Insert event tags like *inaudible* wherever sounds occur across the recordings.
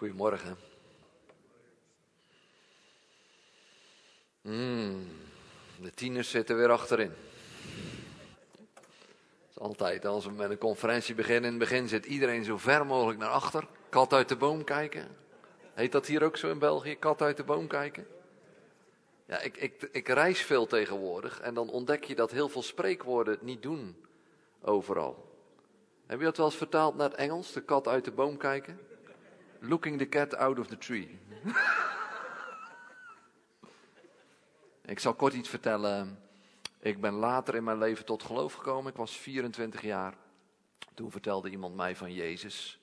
Goedemorgen. Mm, de tieners zitten weer achterin. Het is altijd als we met een conferentie beginnen. In het begin zit iedereen zo ver mogelijk naar achter. Kat uit de boom kijken. Heet dat hier ook zo in België? Kat uit de boom kijken? Ja, ik, ik, ik reis veel tegenwoordig en dan ontdek je dat heel veel spreekwoorden het niet doen overal. Heb je dat wel eens vertaald naar het Engels? De kat uit de boom kijken? Looking the cat out of the tree. *laughs* ik zal kort iets vertellen. Ik ben later in mijn leven tot geloof gekomen. Ik was 24 jaar. Toen vertelde iemand mij van Jezus.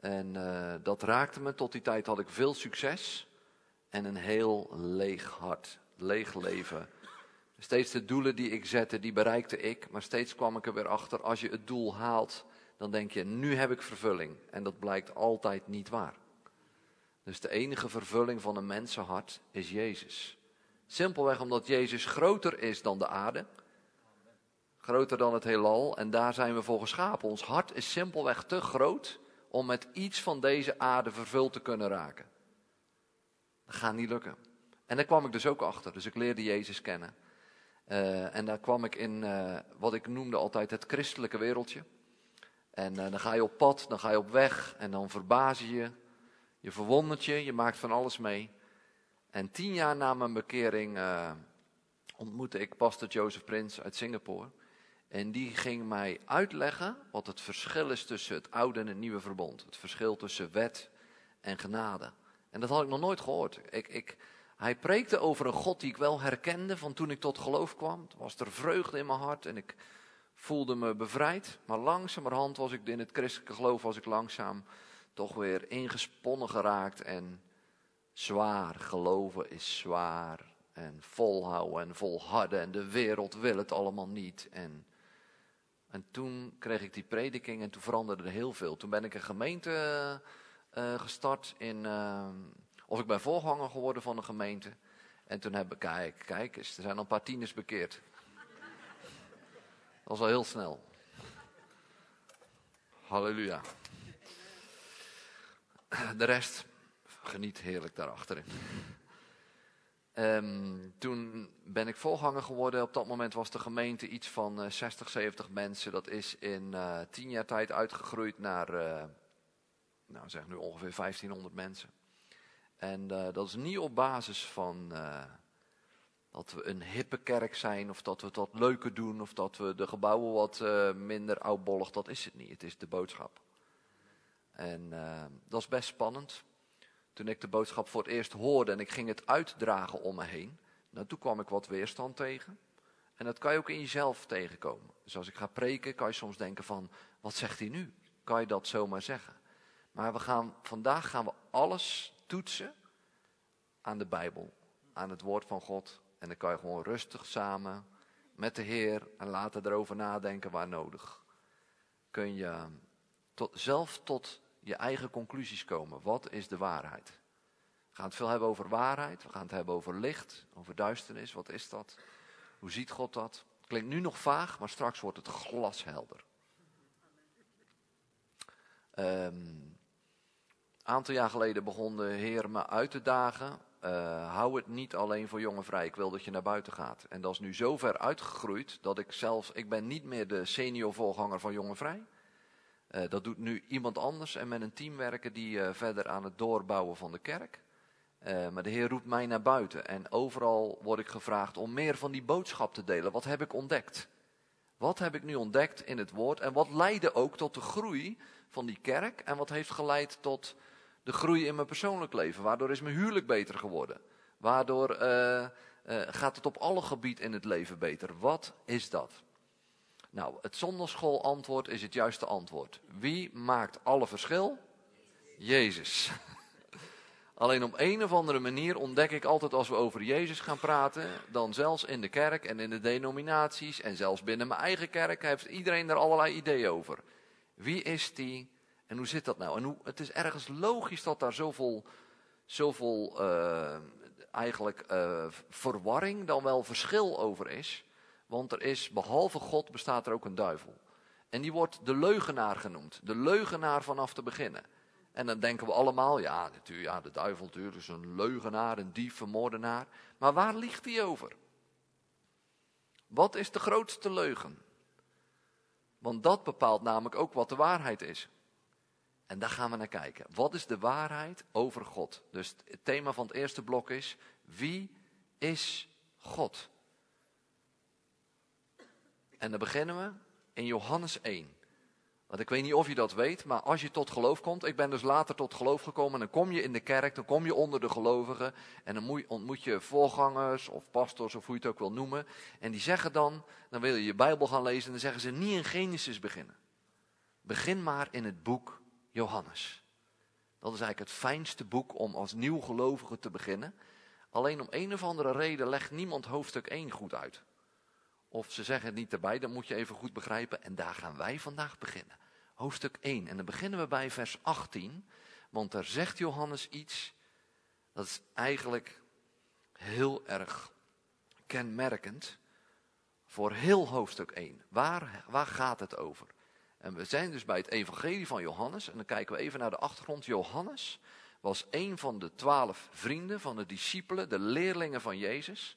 En uh, dat raakte me. Tot die tijd had ik veel succes. En een heel leeg hart. Leeg leven. Steeds de doelen die ik zette, die bereikte ik. Maar steeds kwam ik er weer achter. Als je het doel haalt, dan denk je, nu heb ik vervulling. En dat blijkt altijd niet waar. Dus de enige vervulling van een mensenhart is Jezus. Simpelweg omdat Jezus groter is dan de aarde. Groter dan het heelal. En daar zijn we voor geschapen. Ons hart is simpelweg te groot om met iets van deze aarde vervuld te kunnen raken. Dat gaat niet lukken. En daar kwam ik dus ook achter. Dus ik leerde Jezus kennen. Uh, en daar kwam ik in uh, wat ik noemde altijd het christelijke wereldje. En uh, dan ga je op pad, dan ga je op weg en dan verbaas je je. Je verwondert je, je maakt van alles mee. En tien jaar na mijn bekering uh, ontmoette ik pastor Joseph Prins uit Singapore. En die ging mij uitleggen wat het verschil is tussen het oude en het nieuwe verbond. Het verschil tussen wet en genade. En dat had ik nog nooit gehoord. Ik, ik, hij preekte over een God die ik wel herkende van toen ik tot geloof kwam. Toen was er vreugde in mijn hart en ik voelde me bevrijd. Maar langzamerhand was ik in het christelijke geloof was ik langzaam toch weer ingesponnen geraakt. En zwaar, geloven is zwaar. En volhouden en volharden. En de wereld wil het allemaal niet. En, en toen kreeg ik die prediking en toen veranderde er heel veel. Toen ben ik een gemeente uh, gestart in... Uh, of ik ben voorganger geworden van een gemeente. En toen heb ik, kijk, kijk er zijn al een paar tieners bekeerd. Dat was al heel snel. Halleluja. De rest geniet heerlijk daarachterin. Um, toen ben ik voorganger geworden. Op dat moment was de gemeente iets van uh, 60, 70 mensen. Dat is in uh, tien jaar tijd uitgegroeid naar, uh, nou zeg nu ongeveer 1500 mensen. En dat is niet op basis van dat we een hippe kerk zijn, of dat we het wat leuker doen, of dat we de gebouwen wat uh, minder oudbollig. Dat is het niet. Het is de boodschap. En dat is best spannend. Toen ik de boodschap voor het eerst hoorde en ik ging het uitdragen om me heen, nou, toen kwam ik wat weerstand tegen. En dat kan je ook in jezelf tegenkomen. Dus als ik ga preken, kan je soms denken van, wat zegt hij nu? Kan je dat zomaar zeggen? Maar we gaan, vandaag gaan we alles toetsen aan de Bijbel, aan het woord van God. En dan kan je gewoon rustig samen met de Heer en later erover nadenken waar nodig. Kun je tot, zelf tot je eigen conclusies komen. Wat is de waarheid? We gaan het veel hebben over waarheid, we gaan het hebben over licht, over duisternis. Wat is dat? Hoe ziet God dat? Klinkt nu nog vaag, maar straks wordt het glashelder. Um, aantal jaar geleden begon de Heer me uit te dagen. Uh, hou het niet alleen voor jongen vrij. Ik wil dat je naar buiten gaat. En dat is nu zo ver uitgegroeid dat ik zelfs, ik ben niet meer de senior voorganger van jongen vrij. Uh, dat doet nu iemand anders en met een team werken die uh, verder aan het doorbouwen van de kerk. maar de Heer roept mij naar buiten en overal word ik gevraagd om meer van die boodschap te delen. Wat heb ik ontdekt? Wat heb ik nu ontdekt in het woord en wat leidde ook tot de groei van die kerk en wat heeft geleid tot de groei in mijn persoonlijk leven. Waardoor is mijn huwelijk beter geworden. Waardoor uh, uh, gaat het op alle gebieden in het leven beter. Wat is dat? Nou, het zondagschoolantwoord is het juiste antwoord. Wie maakt alle verschil? Jezus. *laughs* Alleen op een of andere manier ontdek ik altijd als we over Jezus gaan praten, dan zelfs in de kerk en in de denominaties en zelfs binnen mijn eigen kerk heeft iedereen er allerlei ideeën over. Wie is die? En hoe zit dat nou? En hoe, het is ergens logisch dat daar zoveel, zoveel uh, eigenlijk uh, verwarring dan wel verschil over is. Want er is, behalve God, bestaat er ook een duivel. En die wordt de leugenaar genoemd. De leugenaar vanaf te beginnen. En dan denken we allemaal, ja, natuurlijk, ja de duivel natuurlijk is een leugenaar, een dief, een moordenaar. Maar waar ligt hij over? Wat is de grootste leugen? Want dat bepaalt namelijk ook wat de waarheid is. En daar gaan we naar kijken. Wat is de waarheid over God? Dus het thema van het eerste blok is: wie is God? En dan beginnen we in Johannes 1. Want ik weet niet of je dat weet, maar als je tot geloof komt, ik ben dus later tot geloof gekomen, dan kom je in de kerk, dan kom je onder de gelovigen en dan ontmoet je voorgangers of pastors of hoe je het ook wil noemen. En die zeggen dan, dan wil je je Bijbel gaan lezen en dan zeggen ze niet in Genesis beginnen. Begin maar in het boek Johannes. Dat is eigenlijk het fijnste boek om als nieuw gelovige te beginnen. Alleen om een of andere reden legt niemand hoofdstuk 1 goed uit. Of ze zeggen het niet erbij, dan moet je even goed begrijpen. En daar gaan wij vandaag beginnen. Hoofdstuk 1. En dan beginnen we bij vers 18. Want daar zegt Johannes iets. Dat is eigenlijk heel erg kenmerkend voor heel hoofdstuk 1. Waar, waar gaat het over? En we zijn dus bij het evangelie van Johannes. En dan kijken we even naar de achtergrond. Johannes was een van de twaalf vrienden van de discipelen, de leerlingen van Jezus.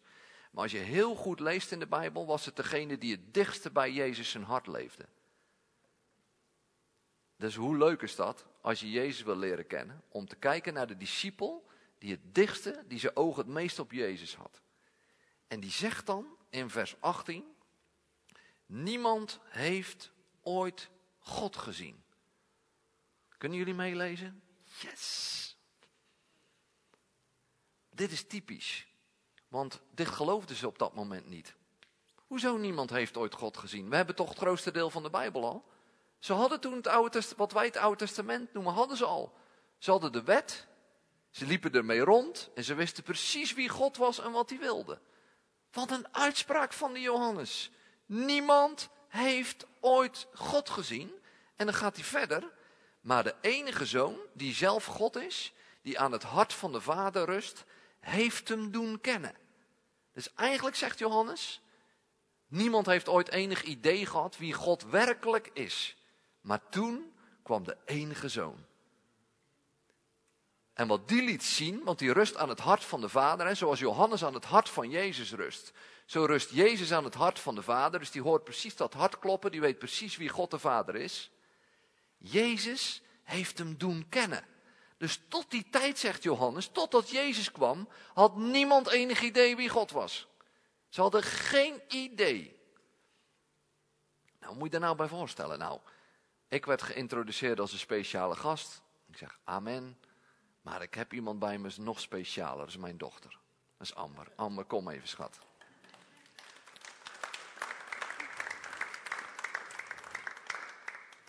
Maar als je heel goed leest in de Bijbel, was het degene die het dichtste bij Jezus zijn hart leefde. Dus hoe leuk is dat als je Jezus wil leren kennen, om te kijken naar de discipel die het dichtste, die zijn oog het meest op Jezus had. En die zegt dan in vers 18, niemand heeft ooit God gezien. Kunnen jullie meelezen? Yes! Dit is typisch. Want dit geloofden ze op dat moment niet. Hoezo niemand heeft ooit God gezien? We hebben toch het grootste deel van de Bijbel al? Ze hadden toen het Oude Testament, wat wij het Oude Testament noemen, hadden ze al. Ze hadden de wet, ze liepen ermee rond en ze wisten precies wie God was en wat hij wilde. Wat een uitspraak van de Johannes. Niemand heeft ooit God gezien. En dan gaat hij verder. Maar de enige zoon, die zelf God is, die aan het hart van de Vader rust, heeft hem doen kennen. Dus eigenlijk zegt Johannes, niemand heeft ooit enig idee gehad wie God werkelijk is. Maar toen kwam de enige zoon. En wat die liet zien, want die rust aan het hart van de Vader, en zoals Johannes aan het hart van Jezus rust. Zo rust Jezus aan het hart van de Vader, dus die hoort precies dat hart kloppen, die weet precies wie God de Vader is. Jezus heeft hem doen kennen. Dus tot die tijd, zegt Johannes, totdat Jezus kwam, had niemand enig idee wie God was. Ze hadden geen idee. Nou, moet je daar nou bij voorstellen? Nou, ik werd geïntroduceerd als een speciale gast. Ik zeg amen. Maar ik heb iemand bij me, nog specialer. Dat is mijn dochter. Dat is Amber. Amber, kom even, schat.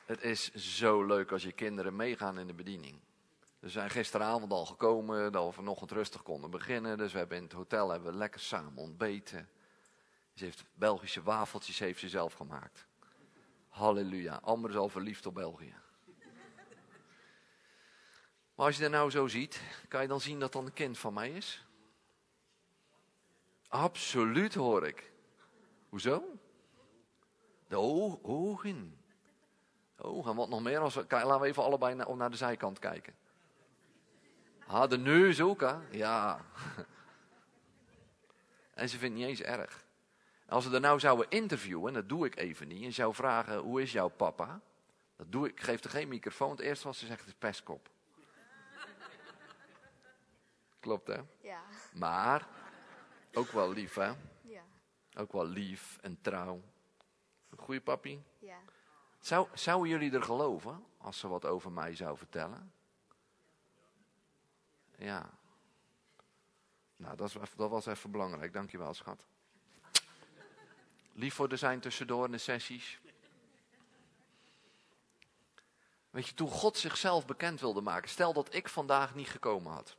Het is zo leuk als je kinderen meegaan in de bediening. We zijn gisteravond al gekomen, dat we vanochtend rustig konden beginnen. Dus we hebben in het hotel hebben we lekker samen ontbeten. Ze heeft Belgische wafeltjes heeft ze zelf gemaakt. Halleluja. Amber is al verliefd op België. Maar als je dat nou zo ziet, kan je dan zien dat dat een kind van mij is? Absoluut hoor ik. Hoezo? De ogen. Ogen, wat nog meer? Laten we even allebei naar, naar de zijkant kijken. Ah, de neus ook, hè? Ja. *laughs* En ze vindt het niet eens erg. Als we er nou zouden interviewen, dat doe ik even niet, en zou vragen, hoe is jouw papa? Dat doe ik, ik geef er geen microfoon. Het eerste wat ze zegt is pestkop. *laughs* Klopt, hè? Ja. Maar, ook wel lief, hè? Ja. Ook wel lief en trouw. Een goede papi? Ja. Zou, zouden jullie er geloven, als ze wat over mij zou vertellen? Ja. Nou, dat, was, dat was even belangrijk. Dankjewel, schat. Lief voor de zijn tussendoor in de sessies. Weet je, toen God zichzelf bekend wilde maken. Stel dat ik vandaag niet gekomen had.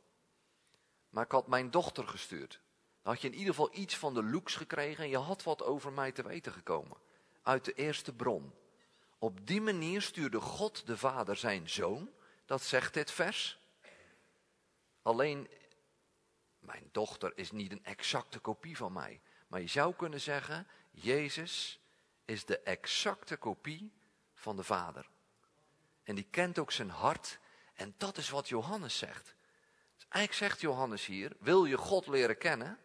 Maar ik had mijn dochter gestuurd. Dan had je in ieder geval iets van de looks gekregen. En je had wat over mij te weten gekomen. Uit de eerste bron. Op die manier stuurde God de Vader zijn zoon. Dat zegt dit vers. Alleen, mijn dochter is niet een exacte kopie van mij. Maar je zou kunnen zeggen, Jezus is de exacte kopie van de Vader. En die kent ook zijn hart En dat is wat Johannes zegt. Dus eigenlijk zegt Johannes hier, wil je God leren kennen?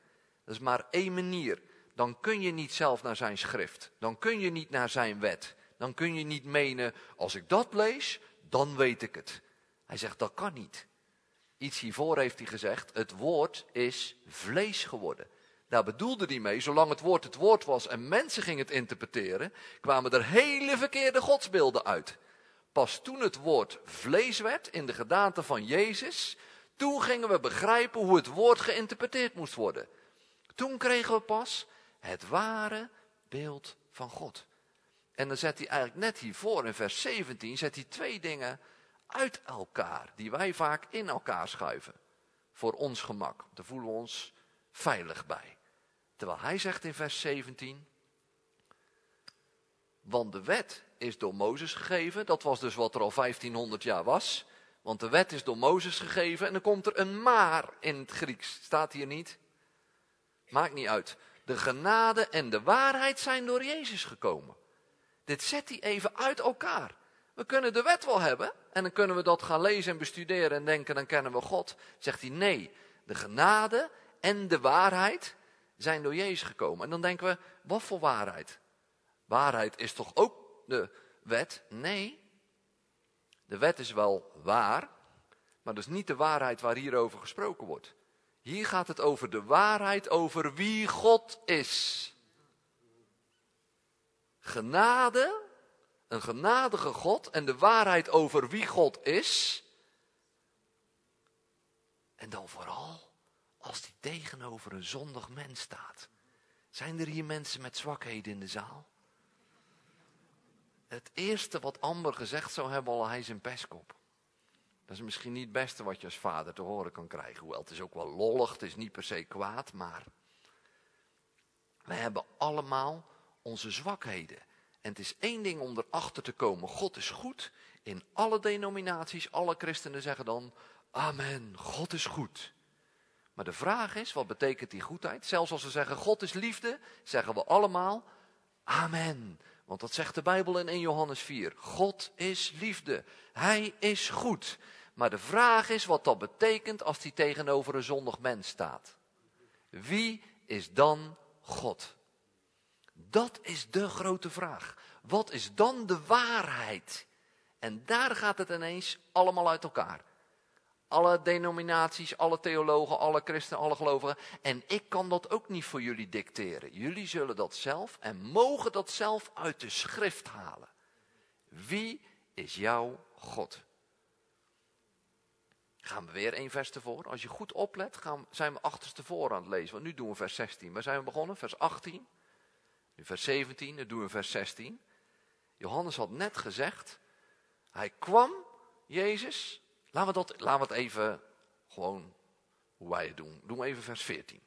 Dat is maar één manier. Dan kun je niet zelf naar zijn schrift. Dan kun je niet naar zijn wet. Dan kun je niet menen, als ik dat lees, dan weet ik het. Hij zegt, dat kan niet. Iets hiervoor heeft hij gezegd, het woord is vlees geworden. Daar bedoelde hij mee, zolang het woord het woord was en mensen gingen het interpreteren, kwamen er hele verkeerde godsbeelden uit. Pas toen het woord vlees werd in de gedaante van Jezus, toen gingen we begrijpen hoe het woord geïnterpreteerd moest worden. Toen kregen we pas het ware beeld van God. En dan zet hij eigenlijk net hiervoor in vers 17, zet hij twee dingen uit elkaar, die wij vaak in elkaar schuiven. Voor ons gemak, daar voelen we ons veilig bij. Terwijl hij zegt in vers 17, want de wet is door Mozes gegeven, dat was dus wat er al 1500 jaar was. Want de wet is door Mozes gegeven en dan komt er een maar in het Grieks. Staat hier niet? Maakt niet uit. De genade en de waarheid zijn door Jezus gekomen. Dit zet hij even uit elkaar. We kunnen de wet wel hebben en dan kunnen we dat gaan lezen en bestuderen en denken, dan kennen we God. Zegt hij nee, de genade en de waarheid zijn door Jezus gekomen. En dan denken we, wat voor waarheid? Waarheid is toch ook de wet? Nee. De wet is wel waar, maar dat is niet de waarheid waar hierover gesproken wordt. Hier gaat het over de waarheid over wie God is. Genade, een genadige God en de waarheid over wie God is. En dan vooral als die tegenover een zondig mens staat. Zijn er hier mensen met zwakheden in de zaal? Het eerste wat Amber gezegd zou hebben, al hij zijn pestkop. Dat is misschien niet het beste wat je als vader te horen kan krijgen. Hoewel het is ook wel lollig, het is niet per se kwaad, maar we hebben allemaal onze zwakheden. En het is één ding om erachter te komen, God is goed. In alle denominaties, alle christenen zeggen dan, amen, God is goed. Maar de vraag is, wat betekent die goedheid? Zelfs als we zeggen, God is liefde, zeggen we allemaal, amen. Want dat zegt de Bijbel in 1 Johannes 4. God is liefde. Hij is goed. Maar de vraag is wat dat betekent als hij tegenover een zondig mens staat. Wie is dan God? Dat is de grote vraag. Wat is dan de waarheid? En daar gaat het ineens allemaal uit elkaar. Alle denominaties, alle theologen, alle christenen, alle gelovigen. En ik kan dat ook niet voor jullie dicteren. Jullie zullen dat zelf en mogen dat zelf uit de schrift halen. Wie is jouw God? Gaan we weer één vers ervoor. Als je goed oplet, gaan, zijn we achterstevoren aan het lezen. Want nu doen we vers 16. Waar zijn we begonnen? Vers 18. Nu vers 17, dan doen we vers 16. Johannes had net gezegd, hij kwam, Jezus, Laten we, dat, laten we het even gewoon hoe wij het doen. Doen we even vers 14.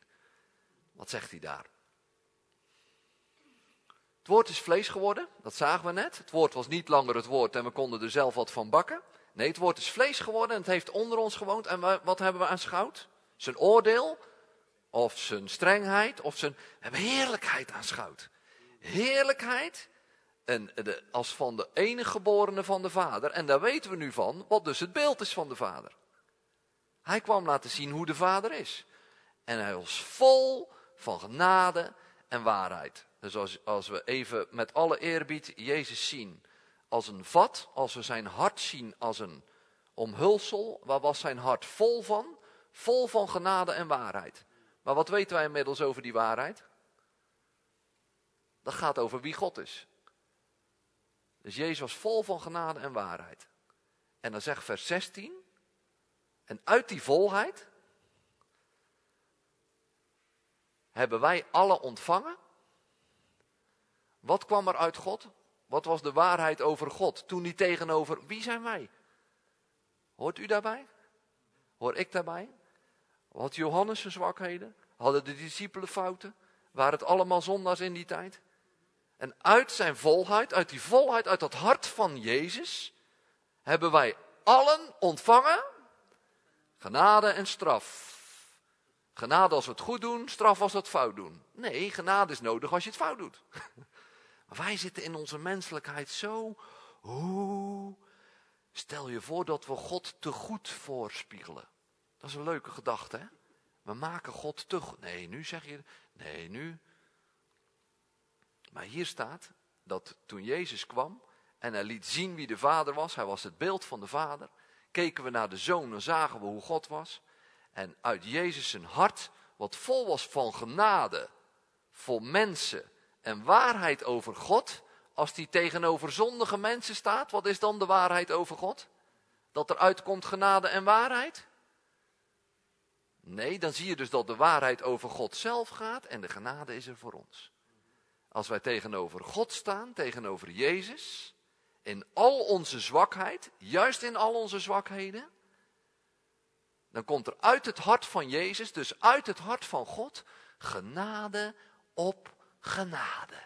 Wat zegt hij daar? Het woord is vlees geworden, dat zagen we net. Het woord was niet langer het woord en we konden er zelf wat van bakken. Nee, het woord is vlees geworden en het heeft onder ons gewoond. En wat hebben we aanschouwd? Zijn oordeel, of zijn strengheid, of zijn... We hebben heerlijkheid aanschouwd. Heerlijkheid en de, als van de enige geborene van de Vader. En daar weten we nu van, wat dus het beeld is van de Vader. Hij kwam laten zien hoe de Vader is. En hij was vol van genade en waarheid. Dus als, als we even met alle eerbied Jezus zien als een vat, als we zijn hart zien als een omhulsel, waar was zijn hart vol van? Vol van genade en waarheid. Maar wat weten wij inmiddels over die waarheid? Dat gaat over wie God is. Dus Jezus was vol van genade en waarheid. En dan zegt vers 16, en uit die volheid hebben wij alle ontvangen. Wat kwam er uit God? Wat was de waarheid over God? Toen niet tegenover wie zijn wij? Hoort u daarbij? Hoor ik daarbij? Had Johannes zijn zwakheden? Hadden de discipelen fouten? Waren het allemaal zondaars in die tijd? En uit zijn volheid, uit die volheid, uit dat hart van Jezus, hebben wij allen ontvangen genade en straf. Genade als we het goed doen, straf als we het fout doen. Nee, genade is nodig als je het fout doet. *laughs* Maar wij zitten in onze menselijkheid zo, oeh, Stel je voor dat we God te goed voorspiegelen. Dat is een leuke gedachte, hè? We maken God te goed. Nee, nu zeg je, nee, nu. Maar hier staat dat toen Jezus kwam en hij liet zien wie de Vader was, hij was het beeld van de Vader, keken we naar de Zoon en zagen we hoe God was. En uit Jezus zijn hart, wat vol was van genade, voor mensen en waarheid over God, als die tegenover zondige mensen staat, wat is dan de waarheid over God? Dat er uitkomt genade en waarheid? Nee, dan zie je dus dat de waarheid over God zelf gaat en de genade is er voor ons. Als wij tegenover God staan, tegenover Jezus, in al onze zwakheid, juist in al onze zwakheden, dan komt er uit het hart van Jezus, dus uit het hart van God, genade op genade.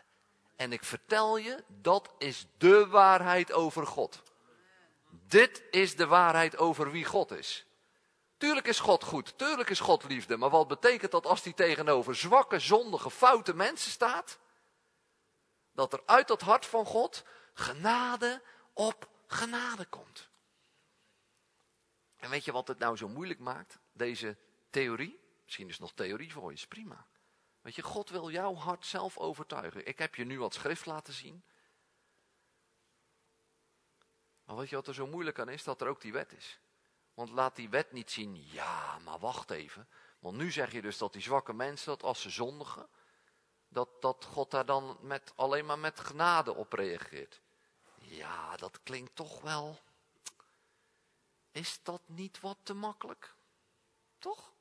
En ik vertel je, dat is de waarheid over God. Dit is de waarheid over wie God is. Tuurlijk is God goed, tuurlijk is God liefde, maar wat betekent dat als hij tegenover zwakke, zondige, foute mensen staat? Dat er uit dat hart van God genade op genade komt. En weet je wat het nou zo moeilijk maakt, deze theorie? Misschien is nog theorie voor je, is prima. Weet je, God wil jouw hart zelf overtuigen. Ik heb je nu wat schrift laten zien. Maar weet je wat er zo moeilijk aan is? Dat er ook die wet is. Want laat die wet niet zien, ja, maar wacht even. Want nu zeg je dus dat die zwakke mensen, dat als ze zondigen, dat, dat God daar dan met, alleen maar met genade op reageert. Ja, dat klinkt toch wel. Is dat niet wat te makkelijk? Toch?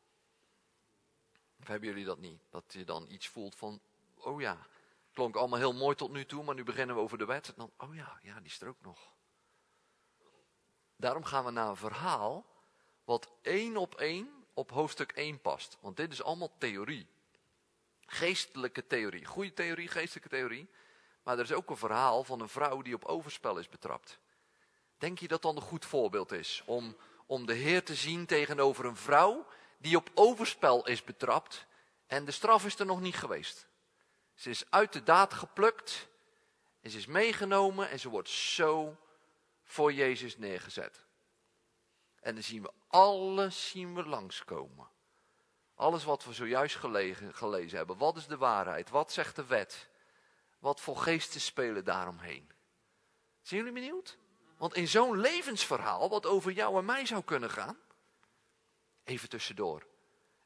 Of hebben jullie dat niet? Dat je dan iets voelt van, oh ja, klonk allemaal heel mooi tot nu toe, maar nu beginnen we over de wet. En dan, oh ja, ja, die is er ook nog. Daarom gaan we naar een verhaal wat één op één op hoofdstuk 1 past. Want dit is allemaal theorie. Geestelijke theorie. Goede theorie, geestelijke theorie. Maar er is ook een verhaal van een vrouw die op overspel is betrapt. Denk je dat dan een goed voorbeeld is om, om de Heer te zien tegenover een vrouw die op overspel is betrapt en de straf is er nog niet geweest? Ze is uit de daad geplukt ze is meegenomen en ze wordt zo voor Jezus neergezet. En dan zien we alles zien we langskomen. Alles wat we zojuist gelezen hebben. Wat is de waarheid? Wat zegt de wet? Wat voor geesten spelen daaromheen? Zijn jullie benieuwd? Want in zo'n levensverhaal, wat over jou en mij zou kunnen gaan. Even tussendoor.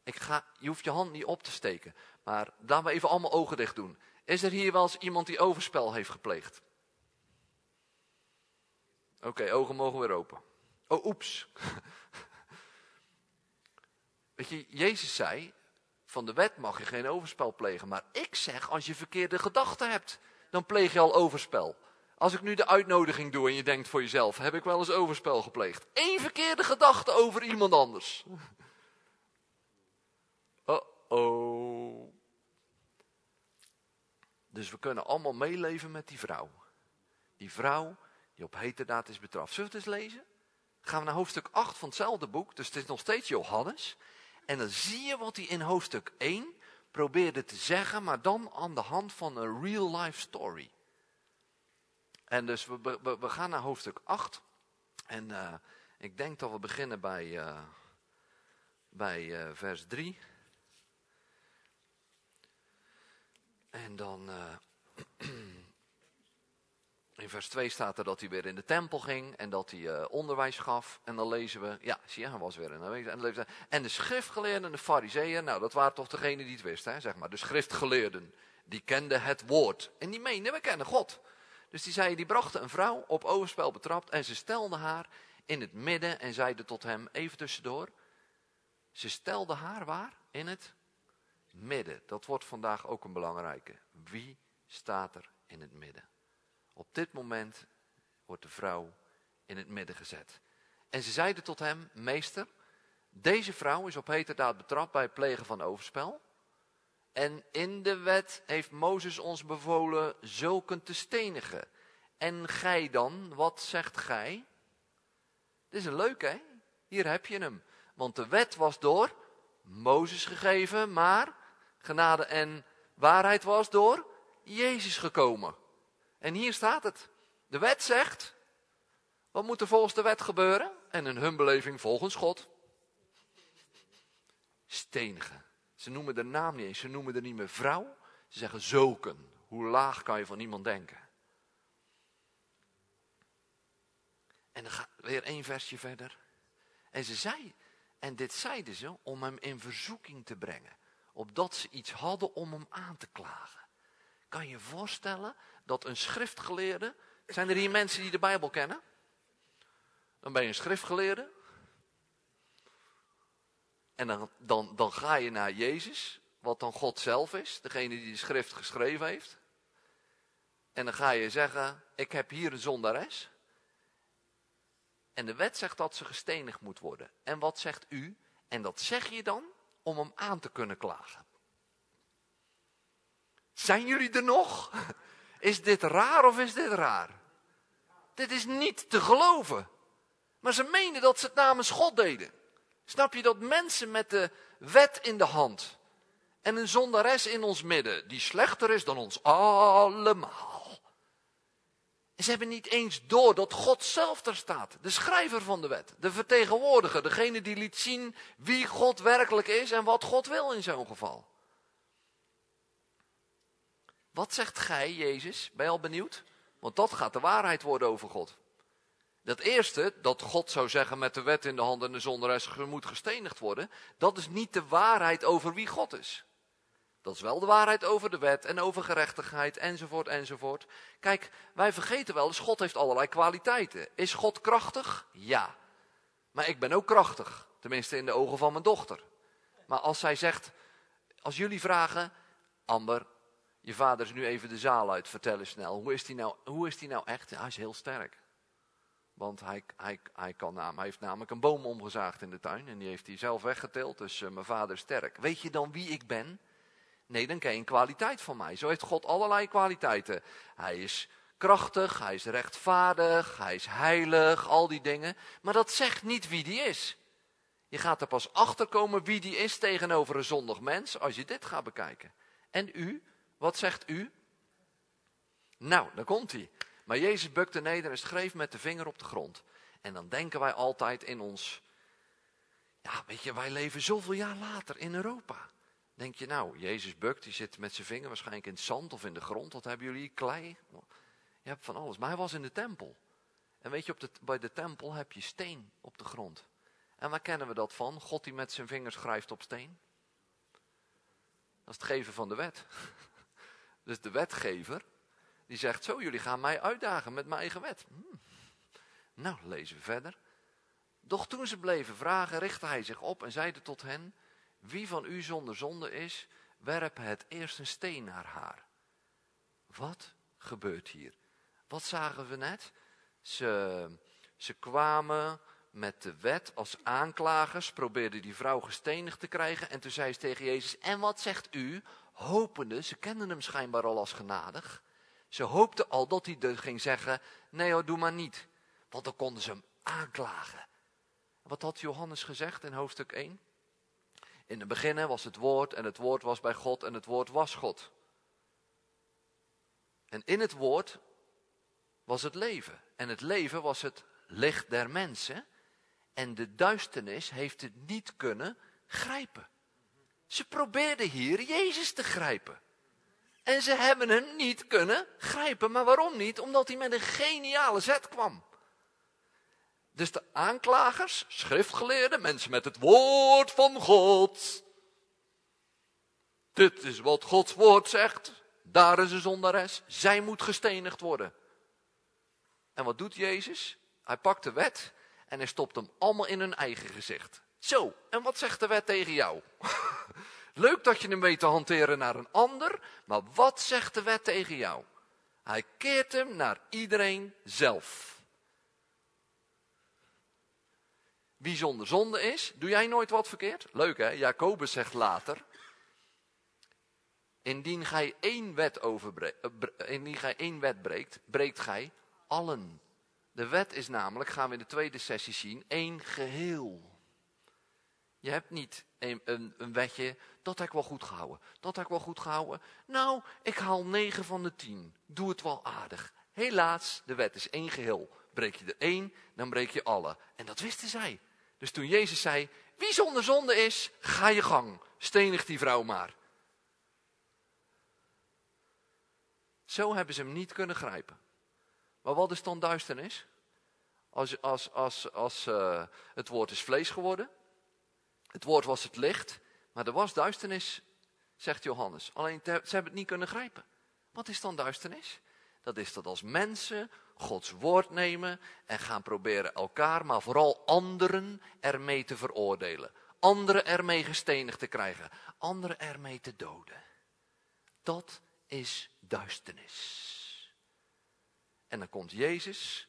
Ik ga, je hoeft je hand niet op te steken. Maar laten we even allemaal ogen dicht doen. Is er hier wel eens iemand die overspel heeft gepleegd? Oké, ogen mogen weer open. Oh, oeps. *laughs* Jezus zei, van de wet mag je geen overspel plegen. Maar ik zeg, als je verkeerde gedachten hebt, dan pleeg je al overspel. Als ik nu de uitnodiging doe en je denkt voor jezelf, heb ik wel eens overspel gepleegd. Eén verkeerde gedachte over iemand anders. Oh-oh. Dus we kunnen allemaal meeleven met die vrouw. Die vrouw die op heterdaad is betrapt. Zullen we het eens lezen? Gaan we naar hoofdstuk 8 van hetzelfde boek. Dus het is nog steeds Johannes. En dan zie je wat hij in hoofdstuk 1 probeerde te zeggen, maar dan aan de hand van een real life story. En dus we, gaan naar hoofdstuk 8. En uh, ik denk dat we beginnen bij, uh, bij uh, vers 3. En dan *clears throat* In vers 2 staat er dat hij weer in de tempel ging en dat hij uh, onderwijs gaf. En dan lezen we, ja, zie je, hij was weer in de En de schriftgeleerden en de fariseeën, nou dat waren toch degenen die het wisten, hè, zeg maar. De schriftgeleerden, die kenden het woord. En die meenden, we kennen God. Dus die zeiden, die brachten een vrouw op overspel betrapt en ze stelden haar in het midden en zeiden tot hem, even tussendoor. Ze stelden haar waar? In het midden. Dat wordt vandaag ook een belangrijke. Wie staat er in het midden? Op dit moment wordt de vrouw in het midden gezet. En ze zeiden tot hem, meester, deze vrouw is op heterdaad betrapt bij het plegen van overspel. En in de wet heeft Mozes ons bevolen zulken te stenigen. En gij dan, wat zegt gij? Dit is een leuke, hè? Hier heb je hem. Want de wet was door Mozes gegeven, maar genade en waarheid was door Jezus gekomen. En hier staat het. De wet zegt, Wat moet er volgens de wet gebeuren? En in hun beleving volgens God. Stenigen. Ze noemen de naam niet eens. Ze noemen er niet meer vrouw. Ze zeggen zoken. Hoe laag kan je van iemand denken? En dan gaat weer één versje verder. En ze zei, en dit zeiden ze om hem in verzoeking te brengen. Opdat ze iets hadden om hem aan te klagen. Kan je je voorstellen dat een schriftgeleerde. Zijn er hier mensen die de Bijbel kennen? Dan ben je een schriftgeleerde. En dan, dan, dan ga je naar Jezus, wat dan God zelf is, degene die de schrift geschreven heeft. En dan ga je zeggen, ik heb hier een zondares. En de wet zegt dat ze gestenigd moet worden. En wat zegt u? En dat zeg je dan om hem aan te kunnen klagen. Zijn jullie er nog? Is dit raar of is dit raar? Dit is niet te geloven. Maar ze menen dat ze het namens God deden. Snap je dat mensen met de wet in de hand en een zondares in ons midden, die slechter is dan ons allemaal. En ze hebben niet eens door dat God zelf er staat, de schrijver van de wet, de vertegenwoordiger, degene die liet zien wie God werkelijk is en wat God wil in zo'n geval. Wat zegt gij, Jezus? Ben je al benieuwd? Want dat gaat de waarheid worden over God. Dat eerste, dat God zou zeggen met de wet in de hand en de zonderes moet gestenigd worden, dat is niet de waarheid over wie God is. Dat is wel de waarheid over de wet en over gerechtigheid enzovoort enzovoort. Kijk, wij vergeten wel eens, God heeft allerlei kwaliteiten. Is God krachtig? Ja. Maar ik ben ook krachtig, tenminste in de ogen van mijn dochter. Maar als zij zegt, als jullie vragen, Amber, je vader is nu even de zaal uit, vertel eens snel. Hoe is die nou, hoe is die nou echt? hij is heel sterk. Want hij, hij, hij, kan, hij heeft namelijk een boom omgezaagd in de tuin. En die heeft hij zelf weggetild. Dus uh, mijn vader is sterk. Weet je dan wie ik ben? Nee, dan ken je een kwaliteit van mij. Zo heeft God allerlei kwaliteiten. Hij is krachtig, hij is rechtvaardig, hij is heilig, al die dingen. Maar dat zegt niet wie die is. Je gaat er pas achter komen wie die is tegenover een zondig mens als je dit gaat bekijken. En u, wat zegt u? Nou, daar komt hij. Maar Jezus bukte neder en schreef met de vinger op de grond. En dan denken wij altijd in ons, ja weet je, wij leven zoveel jaar later in Europa. Denk je nou, Jezus bukt, die zit met zijn vinger waarschijnlijk in het zand of in de grond. Wat hebben jullie? Klei? Je hebt van alles. Maar hij was in de tempel. En weet je, op bij de tempel heb je steen op de grond. En waar kennen we dat van? God die met zijn vingers schrijft op steen. Dat is het geven van de wet. *laughs* Dus de wetgever, die zegt zo, jullie gaan mij uitdagen met mijn eigen wet. Hmm. Nou, lezen we verder. Doch toen ze bleven vragen, richtte hij zich op en zeide tot hen, wie van u zonder zonde is, werp het eerst een steen naar haar. Wat gebeurt hier? Wat zagen we net? Ze, ze kwamen met de wet als aanklagers, probeerden die vrouw gestenigd te krijgen. En toen zei ze tegen Jezus, en wat zegt u? Hopende, ze kenden hem schijnbaar al als genadig. Ze hoopten al dat hij er ging zeggen, nee hoor, doe maar niet. Want dan konden ze hem aanklagen. Wat had Johannes gezegd in hoofdstuk 1? In het begin was het woord en het woord was bij God en het woord was God. En in het woord was het leven. En het leven was het licht der mensen. En de duisternis heeft het niet kunnen grijpen. Ze probeerden hier Jezus te grijpen. En ze hebben hem niet kunnen grijpen. Maar waarom niet? Omdat hij met een geniale zet kwam. Dus de aanklagers, schriftgeleerden, mensen met het woord van God. Dit is wat Gods woord zegt. Daar is een zondares. Zij moet gestenigd worden. En wat doet Jezus? Hij pakt de wet en hij stopt hem allemaal in hun eigen gezicht. Zo, en wat zegt de wet tegen jou? *laughs* Leuk dat je hem weet te hanteren naar een ander, maar wat zegt de wet tegen jou? Hij keert hem naar iedereen zelf. Wie zonder zonde is, doe jij nooit wat verkeerd? Leuk hè, Jacobus zegt later. Indien gij één wet, eh, indien gij één wet breekt, breekt gij allen. De wet is namelijk, gaan we in de tweede sessie zien, één geheel. Je hebt niet een, een, een wetje, dat heb ik wel goed gehouden. Dat heb ik wel goed gehouden. Nou, ik haal negen van de tien. Doe het wel aardig. Helaas, de wet is één geheel. breek je er één, dan breek je alle. En dat wisten zij. Dus toen Jezus zei, wie zonder zonde is, ga je gang. Stenig die vrouw maar. Zo hebben ze hem niet kunnen grijpen. Maar wat is dan duisternis? Als, als, als, als uh, het woord is vlees geworden. Het woord was het licht. Maar er was duisternis, zegt Johannes. Alleen ze hebben het niet kunnen grijpen. Wat is dan duisternis? Dat is dat als mensen Gods woord nemen en gaan proberen elkaar, maar vooral anderen ermee te veroordelen. Anderen ermee gestenigd te krijgen. Anderen ermee te doden. Dat is duisternis. En dan komt Jezus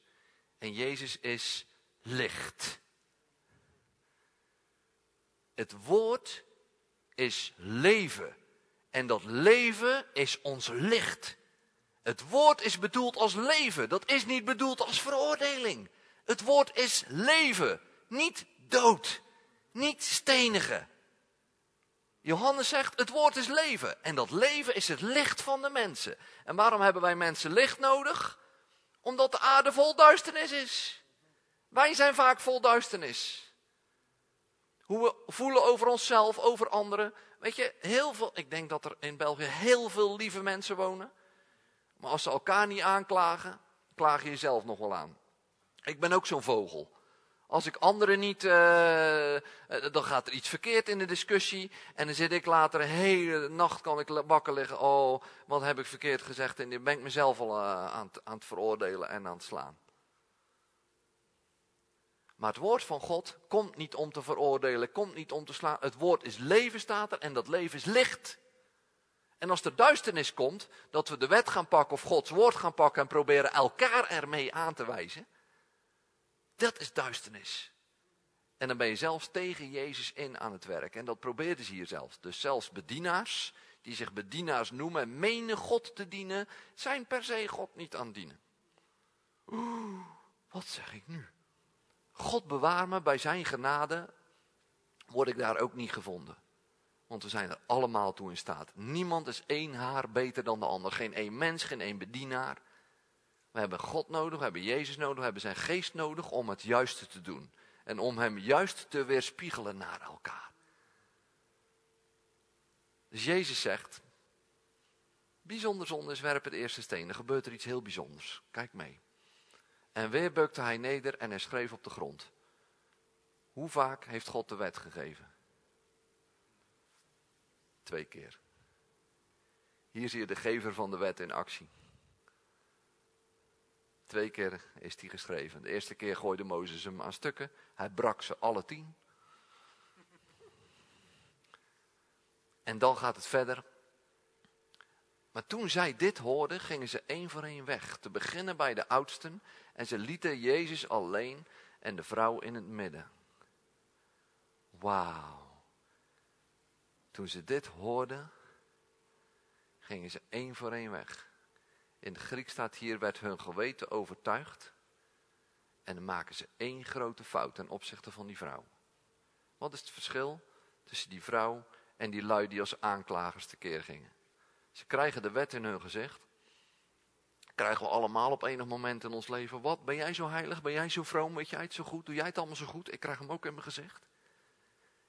en Jezus is licht. Het woord is leven. En dat leven is ons licht. Het woord is bedoeld als leven. Dat is niet bedoeld als veroordeling. Het woord is leven, niet dood, niet stenigen. Johannes zegt, het woord is leven. En dat leven is het licht van de mensen. En waarom hebben wij mensen licht nodig? Omdat de aarde vol duisternis is. Wij zijn vaak vol duisternis. Hoe we voelen over onszelf, over anderen. Weet je, heel veel, ik denk dat er in België heel veel lieve mensen wonen. Maar als ze elkaar niet aanklagen, klaag je jezelf nog wel aan. Ik ben ook zo'n vogel. Als ik anderen niet, uh, dan gaat er iets verkeerd in de discussie. En dan zit ik later een hele nacht kan ik wakker liggen. Oh, wat heb ik verkeerd gezegd. En dan ben ik mezelf al uh, aan, aan het veroordelen en aan het slaan. Maar het woord van God komt niet om te veroordelen, komt niet om te slaan. Het woord is leven, staat er, en dat leven is licht. En als er duisternis komt, dat we de wet gaan pakken of Gods woord gaan pakken en proberen elkaar ermee aan te wijzen, dat is duisternis. En dan ben je zelfs tegen Jezus in aan het werk. En dat probeerden ze hier zelfs. Dus zelfs bedienaars, die zich bedienaars noemen en menen God te dienen, zijn per se God niet aan het dienen. Oeh, wat zeg ik nu? God bewaar me, bij zijn genade word ik daar ook niet gevonden. Want we zijn er allemaal toe in staat. Niemand is één haar beter dan de ander. Geen één mens, geen één bedienaar. We hebben God nodig, we hebben Jezus nodig, we hebben zijn geest nodig om het juiste te doen. En om hem juist te weerspiegelen naar elkaar. Dus Jezus zegt, bijzonder zonde is werp het eerste steen. Er gebeurt er iets heel bijzonders. Kijk mee. En weer bukte hij neder en hij schreef op de grond. Hoe vaak heeft God de wet gegeven? Twee keer. Hier zie je de gever van de wet in actie. Twee keer is die geschreven. De eerste keer gooide Mozes hem aan stukken. Hij brak ze alle tien. En dan gaat het verder. Maar toen zij dit hoorden, gingen ze één voor één weg. Te beginnen bij de oudsten. En ze lieten Jezus alleen en de vrouw in het midden. Wauw. Toen ze dit hoorden, gingen ze één voor één weg. In het Griek staat hier, werd hun geweten overtuigd. En dan maken ze één grote fout ten opzichte van die vrouw. Wat is het verschil tussen die vrouw en die lui die als aanklagers tekeer gingen? Ze krijgen de wet in hun gezicht. Krijgen we allemaal op enig moment in ons leven. Wat, ben jij zo heilig? Ben jij zo vroom? Weet jij het zo goed? Doe jij het allemaal zo goed? Ik krijg hem ook in mijn gezicht.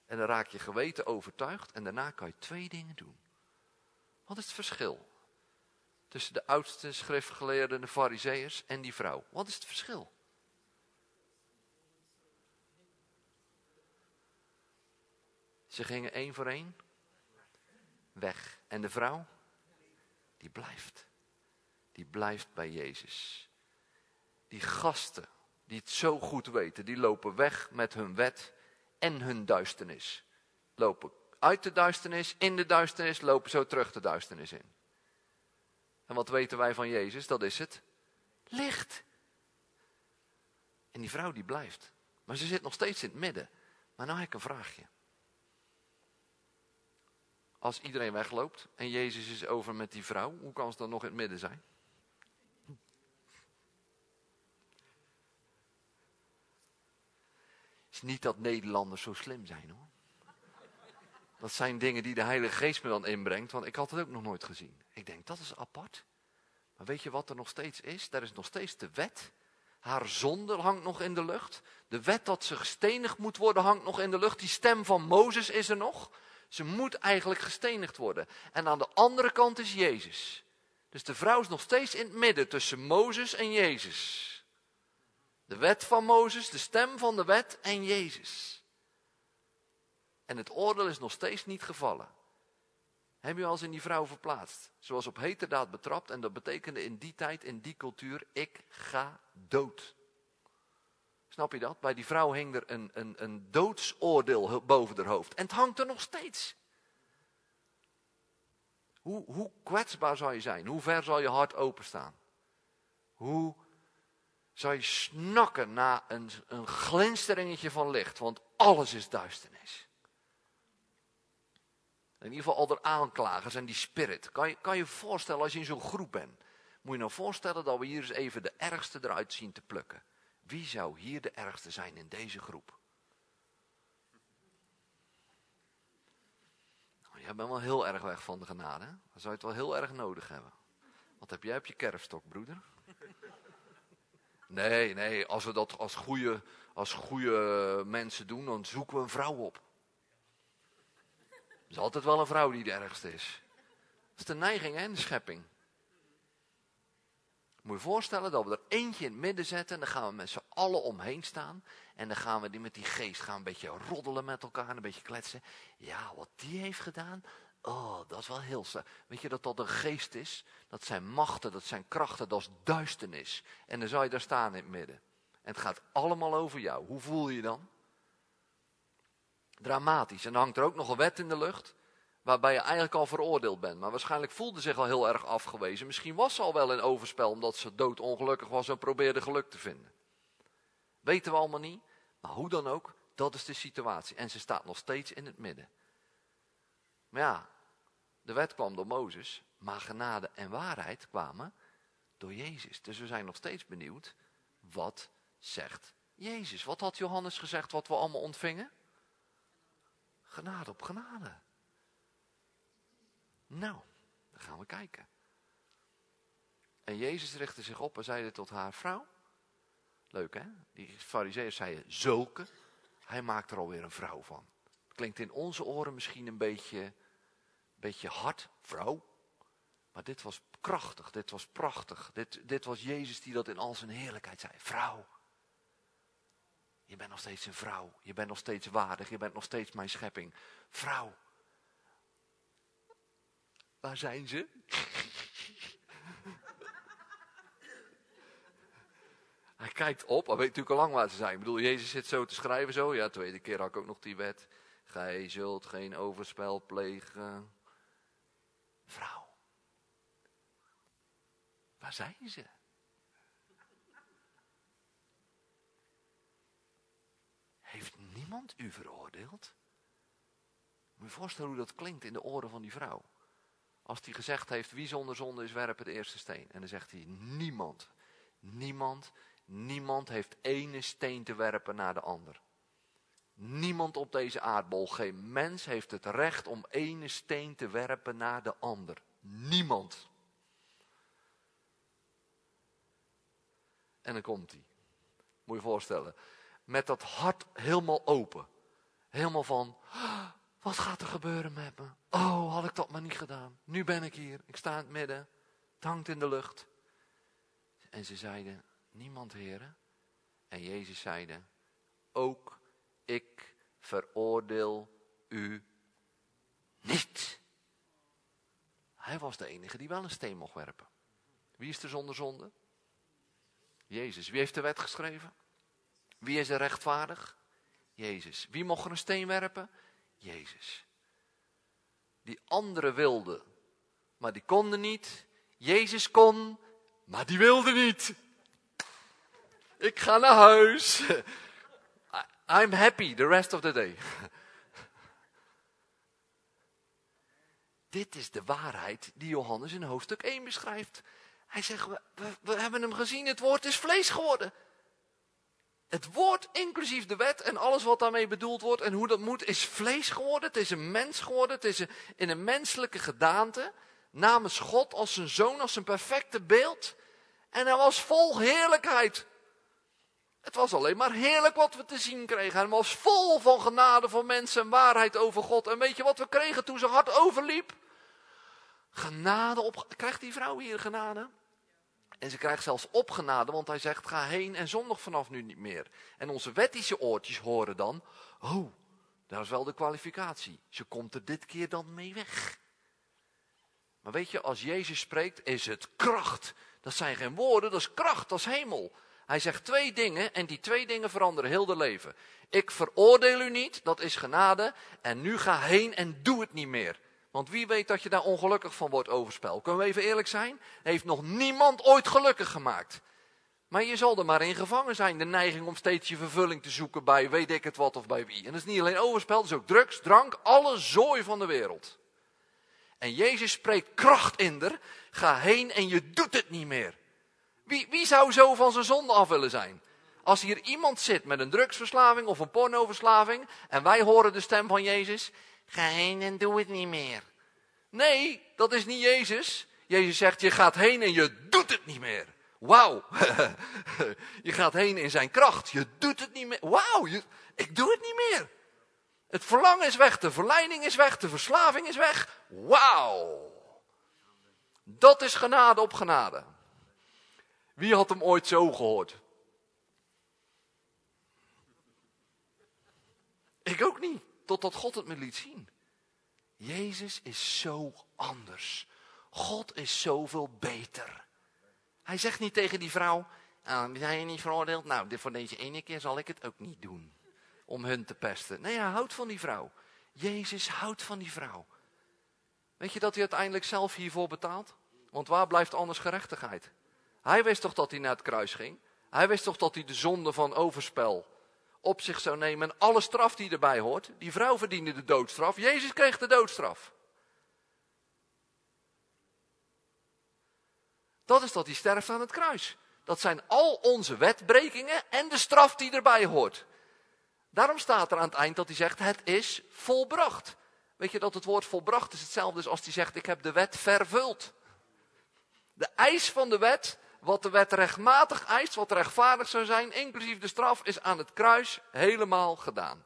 En dan raak je geweten overtuigd en daarna kan je twee dingen doen. Wat is het verschil tussen de oudste schriftgeleerden, de fariseeërs en die vrouw? Wat is het verschil? Ze gingen één voor één weg. En de vrouw? Die blijft. Die blijft bij Jezus. Die gasten, die het zo goed weten, die lopen weg met hun wet en hun duisternis. Lopen uit de duisternis, in de duisternis, lopen zo terug de duisternis in. En wat weten wij van Jezus? Dat is het licht. En die vrouw die blijft. Maar ze zit nog steeds in het midden. Maar nou heb ik een vraagje. Als iedereen wegloopt en Jezus is over met die vrouw, hoe kan ze dan nog in het midden zijn? Is niet dat Nederlanders zo slim zijn hoor. Dat zijn dingen die de Heilige Geest me dan inbrengt, want ik had het ook nog nooit gezien. Ik denk, dat is apart. Maar weet je wat er nog steeds is? Daar is nog steeds de wet. Haar zonde hangt nog in de lucht. De wet dat ze gestenigd moet worden hangt nog in de lucht. Die stem van Mozes is er nog. Ze moet eigenlijk gestenigd worden. En aan de andere kant is Jezus. Dus de vrouw is nog steeds in het midden tussen Mozes en Jezus. De wet van Mozes, de stem van de wet en Jezus. En het oordeel is nog steeds niet gevallen. Heb je al eens in die vrouw verplaatst? Ze was op heterdaad betrapt en dat betekende in die tijd, in die cultuur, ik ga dood. Snap je dat? Bij die vrouw hing er een, een, een doodsoordeel boven haar hoofd. En het hangt er nog steeds. Hoe, hoe kwetsbaar zou je zijn? Hoe ver zal je hart openstaan? Hoe zou je snakken naar een, een glinsteringetje van licht? Want alles is duisternis. In ieder geval al de aanklagers en die spirit. Kan je kan je voorstellen als je in zo'n groep bent. Moet je nou voorstellen dat we hier eens even de ergste eruit zien te plukken. Wie zou hier de ergste zijn in deze groep? Nou, jij bent wel heel erg weg van de genade. Dan zou je het wel heel erg nodig hebben. Wat heb jij op je kerfstok, broeder? Nee, nee, als we dat als goede, als goede mensen doen, dan zoeken we een vrouw op. Er is altijd wel een vrouw die de ergste is. Dat is de neiging in de schepping. Moet je voorstellen dat we er eentje in het midden zetten en dan gaan we met z'n allen omheen staan. En dan gaan we die met die geest gaan een beetje roddelen met elkaar, een beetje kletsen. Ja, wat die heeft gedaan, oh, dat is wel heel Weet je dat dat een geest is? Dat zijn machten, dat zijn krachten, dat is duisternis. En dan zou je daar staan in het midden. En het gaat allemaal over jou. Hoe voel je dan? Dramatisch. En dan hangt er ook nog een wet in de lucht waarbij je eigenlijk al veroordeeld bent. Maar waarschijnlijk voelde zich al heel erg afgewezen. Misschien was ze al wel in overspel omdat ze doodongelukkig was en probeerde geluk te vinden. Weten we allemaal niet. Maar hoe dan ook, dat is de situatie. En ze staat nog steeds in het midden. Maar ja, de wet kwam door Mozes, maar genade en waarheid kwamen door Jezus. Dus we zijn nog steeds benieuwd, wat zegt Jezus? Wat had Johannes gezegd wat we allemaal ontvingen? Genade op genade. Nou, dan gaan we kijken. En Jezus richtte zich op en zeide tot haar vrouw. Leuk hè? Die fariseeërs zeiden zulke. Hij maakt er alweer een vrouw van. Klinkt in onze oren misschien een beetje, beetje hard, vrouw. Maar dit was krachtig, dit was prachtig. Dit, dit was Jezus die dat in al zijn heerlijkheid zei. Vrouw, je bent nog steeds een vrouw. Je bent nog steeds waardig. Je bent nog steeds mijn schepping. Vrouw, Waar zijn ze? *laughs* Hij kijkt op, hij weet natuurlijk al lang waar ze zijn. Ik bedoel, Jezus zit zo te schrijven zo. Ja, tweede keer had ik ook nog die wet. Gij zult geen overspel plegen. Vrouw. Waar zijn ze? Heeft niemand u veroordeeld? Moet je voorstellen hoe dat klinkt in de oren van die vrouw. Als hij gezegd heeft, wie zonder zonde is, werp het eerste steen. En dan zegt hij, niemand, niemand, niemand heeft ene steen te werpen naar de ander. Niemand op deze aardbol, geen mens heeft het recht om ene steen te werpen naar de ander. Niemand. En dan komt hij. Moet je je voorstellen. Met dat hart helemaal open. Helemaal van, wat gaat er gebeuren met me? Oh, had ik dat maar niet gedaan. Nu ben ik hier. Ik sta in het midden. Het hangt in de lucht. En ze zeiden, niemand heren. En Jezus zeide, ook ik veroordeel u niet. Hij was de enige die wel een steen mocht werpen. Wie is er zonder zonde? Jezus. Wie heeft de wet geschreven? Wie is er rechtvaardig? Jezus. Wie mocht er een steen werpen? Jezus. Die anderen wilden, maar die konden niet. Jezus kon, maar die wilde niet. Ik ga naar huis. *laughs* I'm happy the rest of the day. Dit is de waarheid die Johannes in hoofdstuk 1 beschrijft. Hij zegt, we, hebben hem gezien, het woord is vlees geworden. Het woord, inclusief de wet en alles wat daarmee bedoeld wordt en hoe dat moet, is vlees geworden. Het is een mens geworden. Het is in een menselijke gedaante. Namens God als zijn zoon, als zijn perfecte beeld. En hij was vol heerlijkheid. Het was alleen maar heerlijk wat we te zien kregen. Hij was vol van genade voor mensen en waarheid over God. En weet je wat we kregen toen zijn hart overliep? Genade op. Krijgt die vrouw hier genade? En ze krijgt zelfs opgenade, want hij zegt: ga heen en zondag vanaf nu niet meer. En onze wettische oortjes horen dan: oh, dat is wel de kwalificatie. Ze komt er dit keer dan mee weg. Maar weet je, als Jezus spreekt, is het kracht. Dat zijn geen woorden, dat is kracht, dat is hemel. Hij zegt twee dingen en die twee dingen veranderen heel de leven. Ik veroordeel u niet, dat is genade. En nu ga heen en doe het niet meer. Want wie weet dat je daar ongelukkig van wordt overspel. Kunnen we even eerlijk zijn? Heeft nog niemand ooit gelukkig gemaakt. Maar je zal er maar in gevangen zijn. De neiging om steeds je vervulling te zoeken bij weet ik het wat of bij wie. En dat is niet alleen overspel, dat is ook drugs, drank, alle zooi van de wereld. En Jezus spreekt kracht in er. Ga heen en je doet het niet meer. Wie, wie zou zo van zijn zonde af willen zijn? Als hier iemand zit met een drugsverslaving of een pornoverslaving en wij horen de stem van Jezus, ga heen en doe het niet meer. Nee, dat is niet Jezus. Jezus zegt, je gaat heen en je doet het niet meer. Wauw. *laughs* je gaat heen in zijn kracht. Je doet het niet meer. Wauw, ik doe het niet meer. Het verlangen is weg, de verleiding is weg, de verslaving is weg. Wauw. Dat is genade op genade. Wie had hem ooit zo gehoord? Ik ook niet, totdat God het me liet zien. Jezus is zo anders. God is zoveel beter. Hij zegt niet tegen die vrouw, ah, zijn je niet veroordeeld? Nou, voor deze ene keer zal ik het ook niet doen. Om hun te pesten. Nee, hij houdt van die vrouw. Jezus houdt van die vrouw. Weet je dat hij uiteindelijk zelf hiervoor betaalt? Want waar blijft anders gerechtigheid? Hij wist toch dat hij naar het kruis ging? Hij wist toch dat hij de zonde van overspel op zich zou nemen en alle straf die erbij hoort. Die vrouw verdiende de doodstraf, Jezus kreeg de doodstraf. Dat is dat hij sterft aan het kruis. Dat zijn al onze wetbrekingen en de straf die erbij hoort. Daarom staat er aan het eind dat hij zegt, het is volbracht. Weet je dat het woord volbracht is hetzelfde als hij zegt, ik heb de wet vervuld. De eis van de wet wat de wet rechtmatig eist, wat rechtvaardig zou zijn, inclusief de straf, is aan het kruis helemaal gedaan.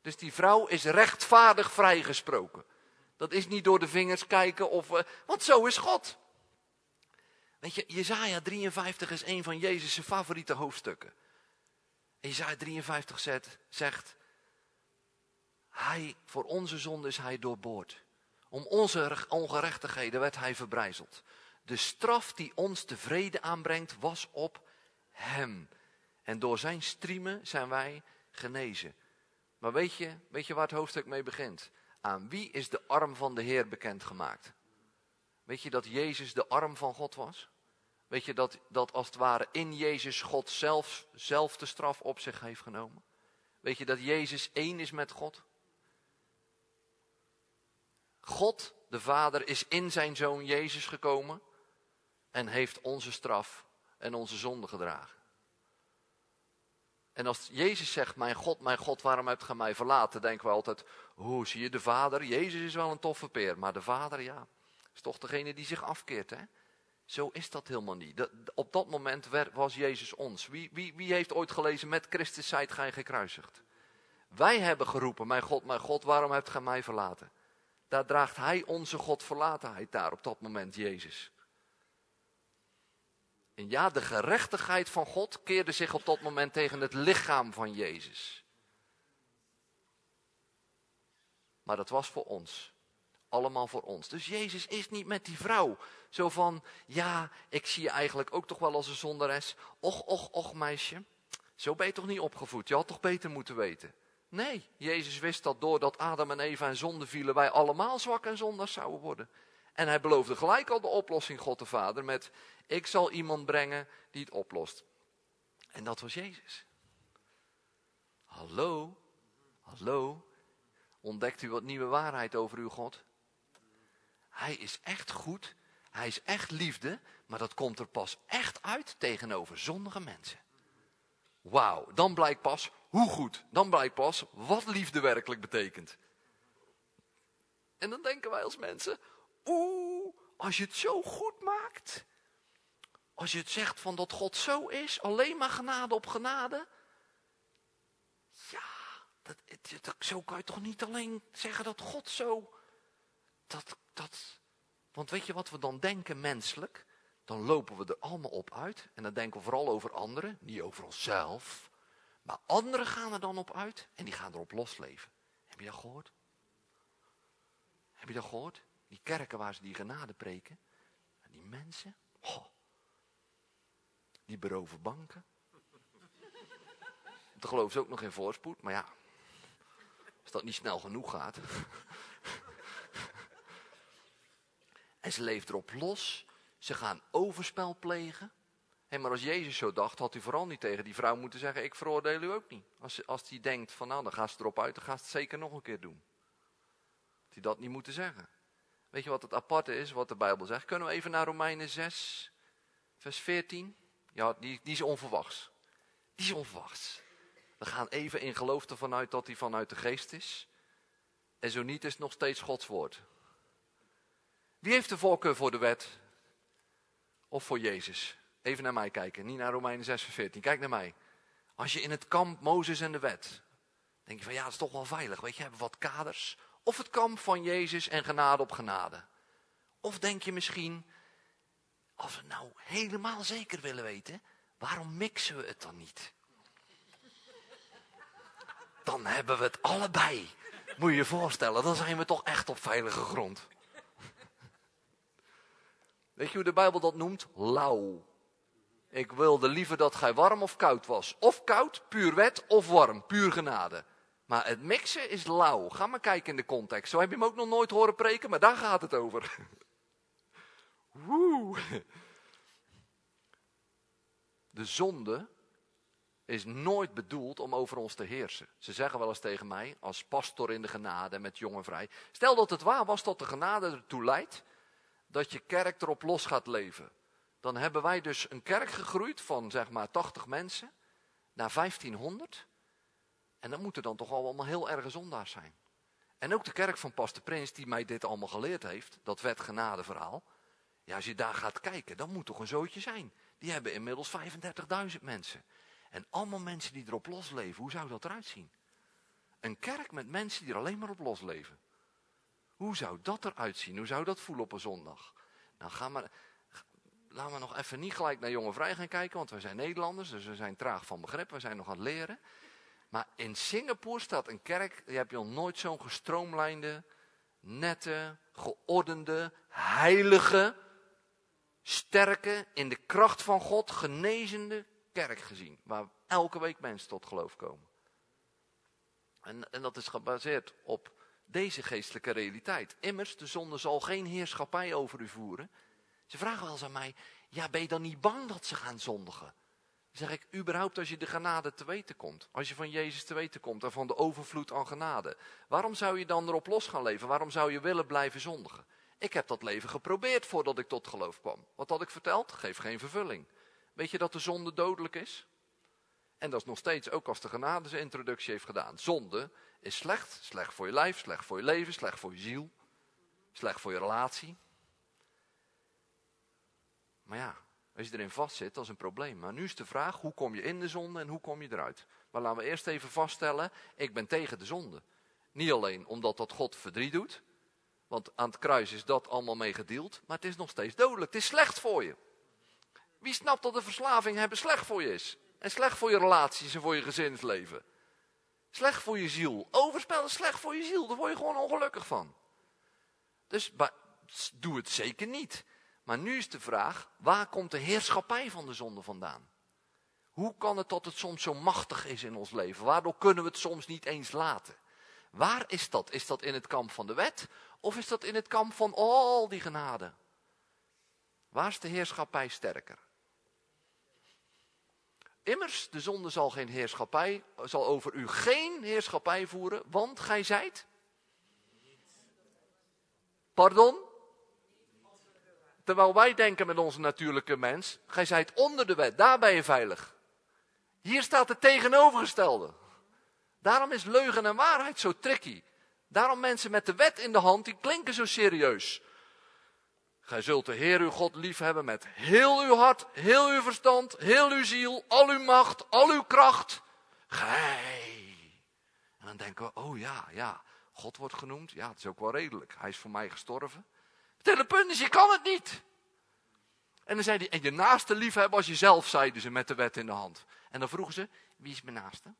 Dus die vrouw is rechtvaardig vrijgesproken. Dat is niet door de vingers kijken of, uh, want zo is God. Weet je, Jezaja 53 is een van Jezus' favoriete hoofdstukken. Jezaja 53 zet, zegt, hij, voor onze zonde is hij doorboord. Om onze ongerechtigheden werd hij verbrijzeld. De straf die ons tevreden aanbrengt was op hem. En door zijn striemen zijn wij genezen. Maar weet je, weet je waar het hoofdstuk mee begint? Aan wie is de arm van de Heer bekendgemaakt? Weet je dat Jezus de arm van God was? Weet je dat, dat als het ware in Jezus God zelf, zelf de straf op zich heeft genomen? Weet je dat Jezus één is met God? God, de Vader, is in zijn Zoon Jezus gekomen en heeft onze straf en onze zonde gedragen. En als Jezus zegt, mijn God, mijn God, waarom hebt ge mij verlaten? Denken we altijd, hoe zie je de Vader? Jezus is wel een toffe peer, maar de Vader, ja, is toch degene die zich afkeert, hè? Zo is dat helemaal niet. op dat moment was Jezus ons. Wie, wie, wie heeft ooit gelezen, met Christus zijt gij gekruisigd? Wij hebben geroepen, mijn God, mijn God, waarom hebt gij mij verlaten? Daar draagt hij onze God verlatenheid daar op dat moment, Jezus. En ja, de gerechtigheid van God keerde zich op dat moment tegen het lichaam van Jezus. Maar dat was voor ons. Allemaal voor ons. Dus Jezus is niet met die vrouw. Zo van, ja, ik zie je eigenlijk ook toch wel als een zondares. Och, och, och meisje. Zo ben je toch niet opgevoed. Je had toch beter moeten weten. Nee, Jezus wist dat doordat Adam en Eva in zonde vielen, wij allemaal zwak en zondags zouden worden. En hij beloofde gelijk al de oplossing, God de Vader, met ik zal iemand brengen die het oplost. En dat was Jezus. Hallo, hallo, ontdekt u wat nieuwe waarheid over uw God? Hij is echt goed, hij is echt liefde, maar dat komt er pas echt uit tegenover zondige mensen. Wauw, dan blijkt pas hoe goed, dan blijkt pas wat liefde werkelijk betekent. En dan denken wij als mensen, oeh, als je het zo goed maakt, Als je het zegt van dat God zo is, alleen maar genade op genade. Ja, dat, dat, zo kan je toch niet alleen zeggen dat God zo. Dat, dat, want weet je wat we dan denken menselijk? Dan lopen we er allemaal op uit. En dan denken we vooral over anderen, niet over onszelf. Maar anderen gaan er dan op uit en die gaan erop losleven. Heb je dat gehoord? Heb je dat gehoord? Die kerken waar ze die genade preken. Die mensen. Die beroven banken. *laughs* Dan geloven ze ook nog in voorspoed. Maar ja, als dat niet snel genoeg gaat. *laughs* en ze leeft erop los. Ze gaan overspel plegen. Hey, maar als Jezus zo dacht, had hij vooral niet tegen die vrouw moeten zeggen, ik veroordeel u ook niet. Als, als hij denkt van nou, dan gaat ze erop uit, dan gaat ze het zeker nog een keer doen. Had hij dat niet moeten zeggen. Weet je wat het aparte is, wat de Bijbel zegt? Kunnen we even naar Romeinen 6, vers 14? Ja, die, die is onverwachts. Die is onverwachts. We gaan even in geloof ervan uit dat hij vanuit de geest is. En zo niet is het nog steeds Gods woord. Wie heeft de voorkeur voor de wet? Of voor Jezus? Even naar mij kijken, niet naar Romeinen 6 vers 14. Kijk naar mij. Als je in het kamp Mozes en de wet, denk je van ja, dat is toch wel veilig. Weet je, hebben wat kaders. Of het kamp van Jezus en genade op genade. Of denk je misschien, als we nou helemaal zeker willen weten, waarom mixen we het dan niet? Dan hebben we het allebei. Moet je je voorstellen, dan zijn we toch echt op veilige grond. Weet je hoe de Bijbel dat noemt? Lauw. Ik wilde liever dat gij warm of koud was. Of koud, puur wet, of warm, puur genade. Maar het mixen is lauw. Ga maar kijken in de context. Zo heb je hem ook nog nooit horen preken, maar daar gaat het over. *laughs* Woe. De zonde is nooit bedoeld om over ons te heersen. Ze zeggen wel eens tegen mij, als pastor in de genade met jongen vrij. Stel dat het waar was dat de genade ertoe leidt dat je kerk erop los gaat leven. Dan hebben wij dus een kerk gegroeid van zeg maar 80 mensen naar 1500. En dan moeten dan toch allemaal heel erge zondaars zijn. En ook de kerk van Pastor Prins, die mij dit allemaal geleerd heeft, dat wet genade verhaal. Ja, als je daar gaat kijken, dan moet toch een zootje zijn. Die hebben inmiddels 35.000 mensen. En allemaal mensen die erop losleven. Hoe zou dat eruit zien? Een kerk met mensen die er alleen maar op losleven. Hoe zou dat eruit zien? Hoe zou dat voelen op een zondag? Nou, ga maar, laten we nog even niet gelijk naar jonge vrij gaan kijken, want we zijn Nederlanders, dus we zijn traag van begrip, we zijn nog aan het leren. Maar in Singapore staat een kerk, die heb je al nooit zo'n gestroomlijnde, nette, geordende, heilige, sterke, in de kracht van God genezende kerk gezien. Waar elke week mensen tot geloof komen. En, en dat is gebaseerd op deze geestelijke realiteit. Immers, de zonde zal geen heerschappij over u voeren. Ze vragen wel eens aan mij, ja ben je dan niet bang dat ze gaan zondigen? Zeg ik, überhaupt als je de genade te weten komt. Als je van Jezus te weten komt en van de overvloed aan genade. Waarom zou je dan erop los gaan leven? Waarom zou je willen blijven zondigen? Ik heb dat leven geprobeerd voordat ik tot geloof kwam. Wat had ik verteld? Geef geen vervulling. Weet je dat de zonde dodelijk is? En dat is nog steeds, ook als de genade zijn introductie heeft gedaan. Zonde is slecht. Slecht voor je lijf, slecht voor je leven, slecht voor je ziel. Slecht voor je relatie. Maar ja, als je erin vastzit, dat is een probleem. Maar nu is de vraag, hoe kom je in de zonde en hoe kom je eruit? Maar laten we eerst even vaststellen, ik ben tegen de zonde. Niet alleen omdat dat God verdriet doet. Want aan het kruis is dat allemaal mee gedeeld. Maar het is nog steeds dodelijk. Het is slecht voor je. Wie snapt dat de verslaving hebben slecht voor je is? En slecht voor je relaties en voor je gezinsleven. Slecht voor je ziel. Overspel is slecht voor je ziel. Daar word je gewoon ongelukkig van. Dus doe het zeker niet. Maar nu is de vraag, waar komt de heerschappij van de zonde vandaan? Hoe kan het dat het soms zo machtig is in ons leven? Waardoor kunnen we het soms niet eens laten? Waar is dat? Is dat in het kamp van de wet? Of is dat in het kamp van al die genade? Waar is de heerschappij sterker? Immers, de zonde zal geen heerschappij, zal over u geen heerschappij voeren, want gij zijt. Pardon? Terwijl wij denken met onze natuurlijke mens, gij zijt onder de wet, daar ben je veilig. Hier staat het tegenovergestelde. Daarom is leugen en waarheid zo tricky. Daarom mensen met de wet in de hand, die klinken zo serieus. Gij zult de Heer uw God liefhebben met heel uw hart, heel uw verstand, heel uw ziel, al uw macht, al uw kracht. Gij. En dan denken we, oh ja, ja, God wordt genoemd. Ja, het is ook wel redelijk. Hij is voor mij gestorven. Het punt is, je kan het niet. En dan zei hij, en je naaste liefhebben als jezelf, zeiden ze met de wet in de hand. En dan vroegen ze, wie is mijn naaste?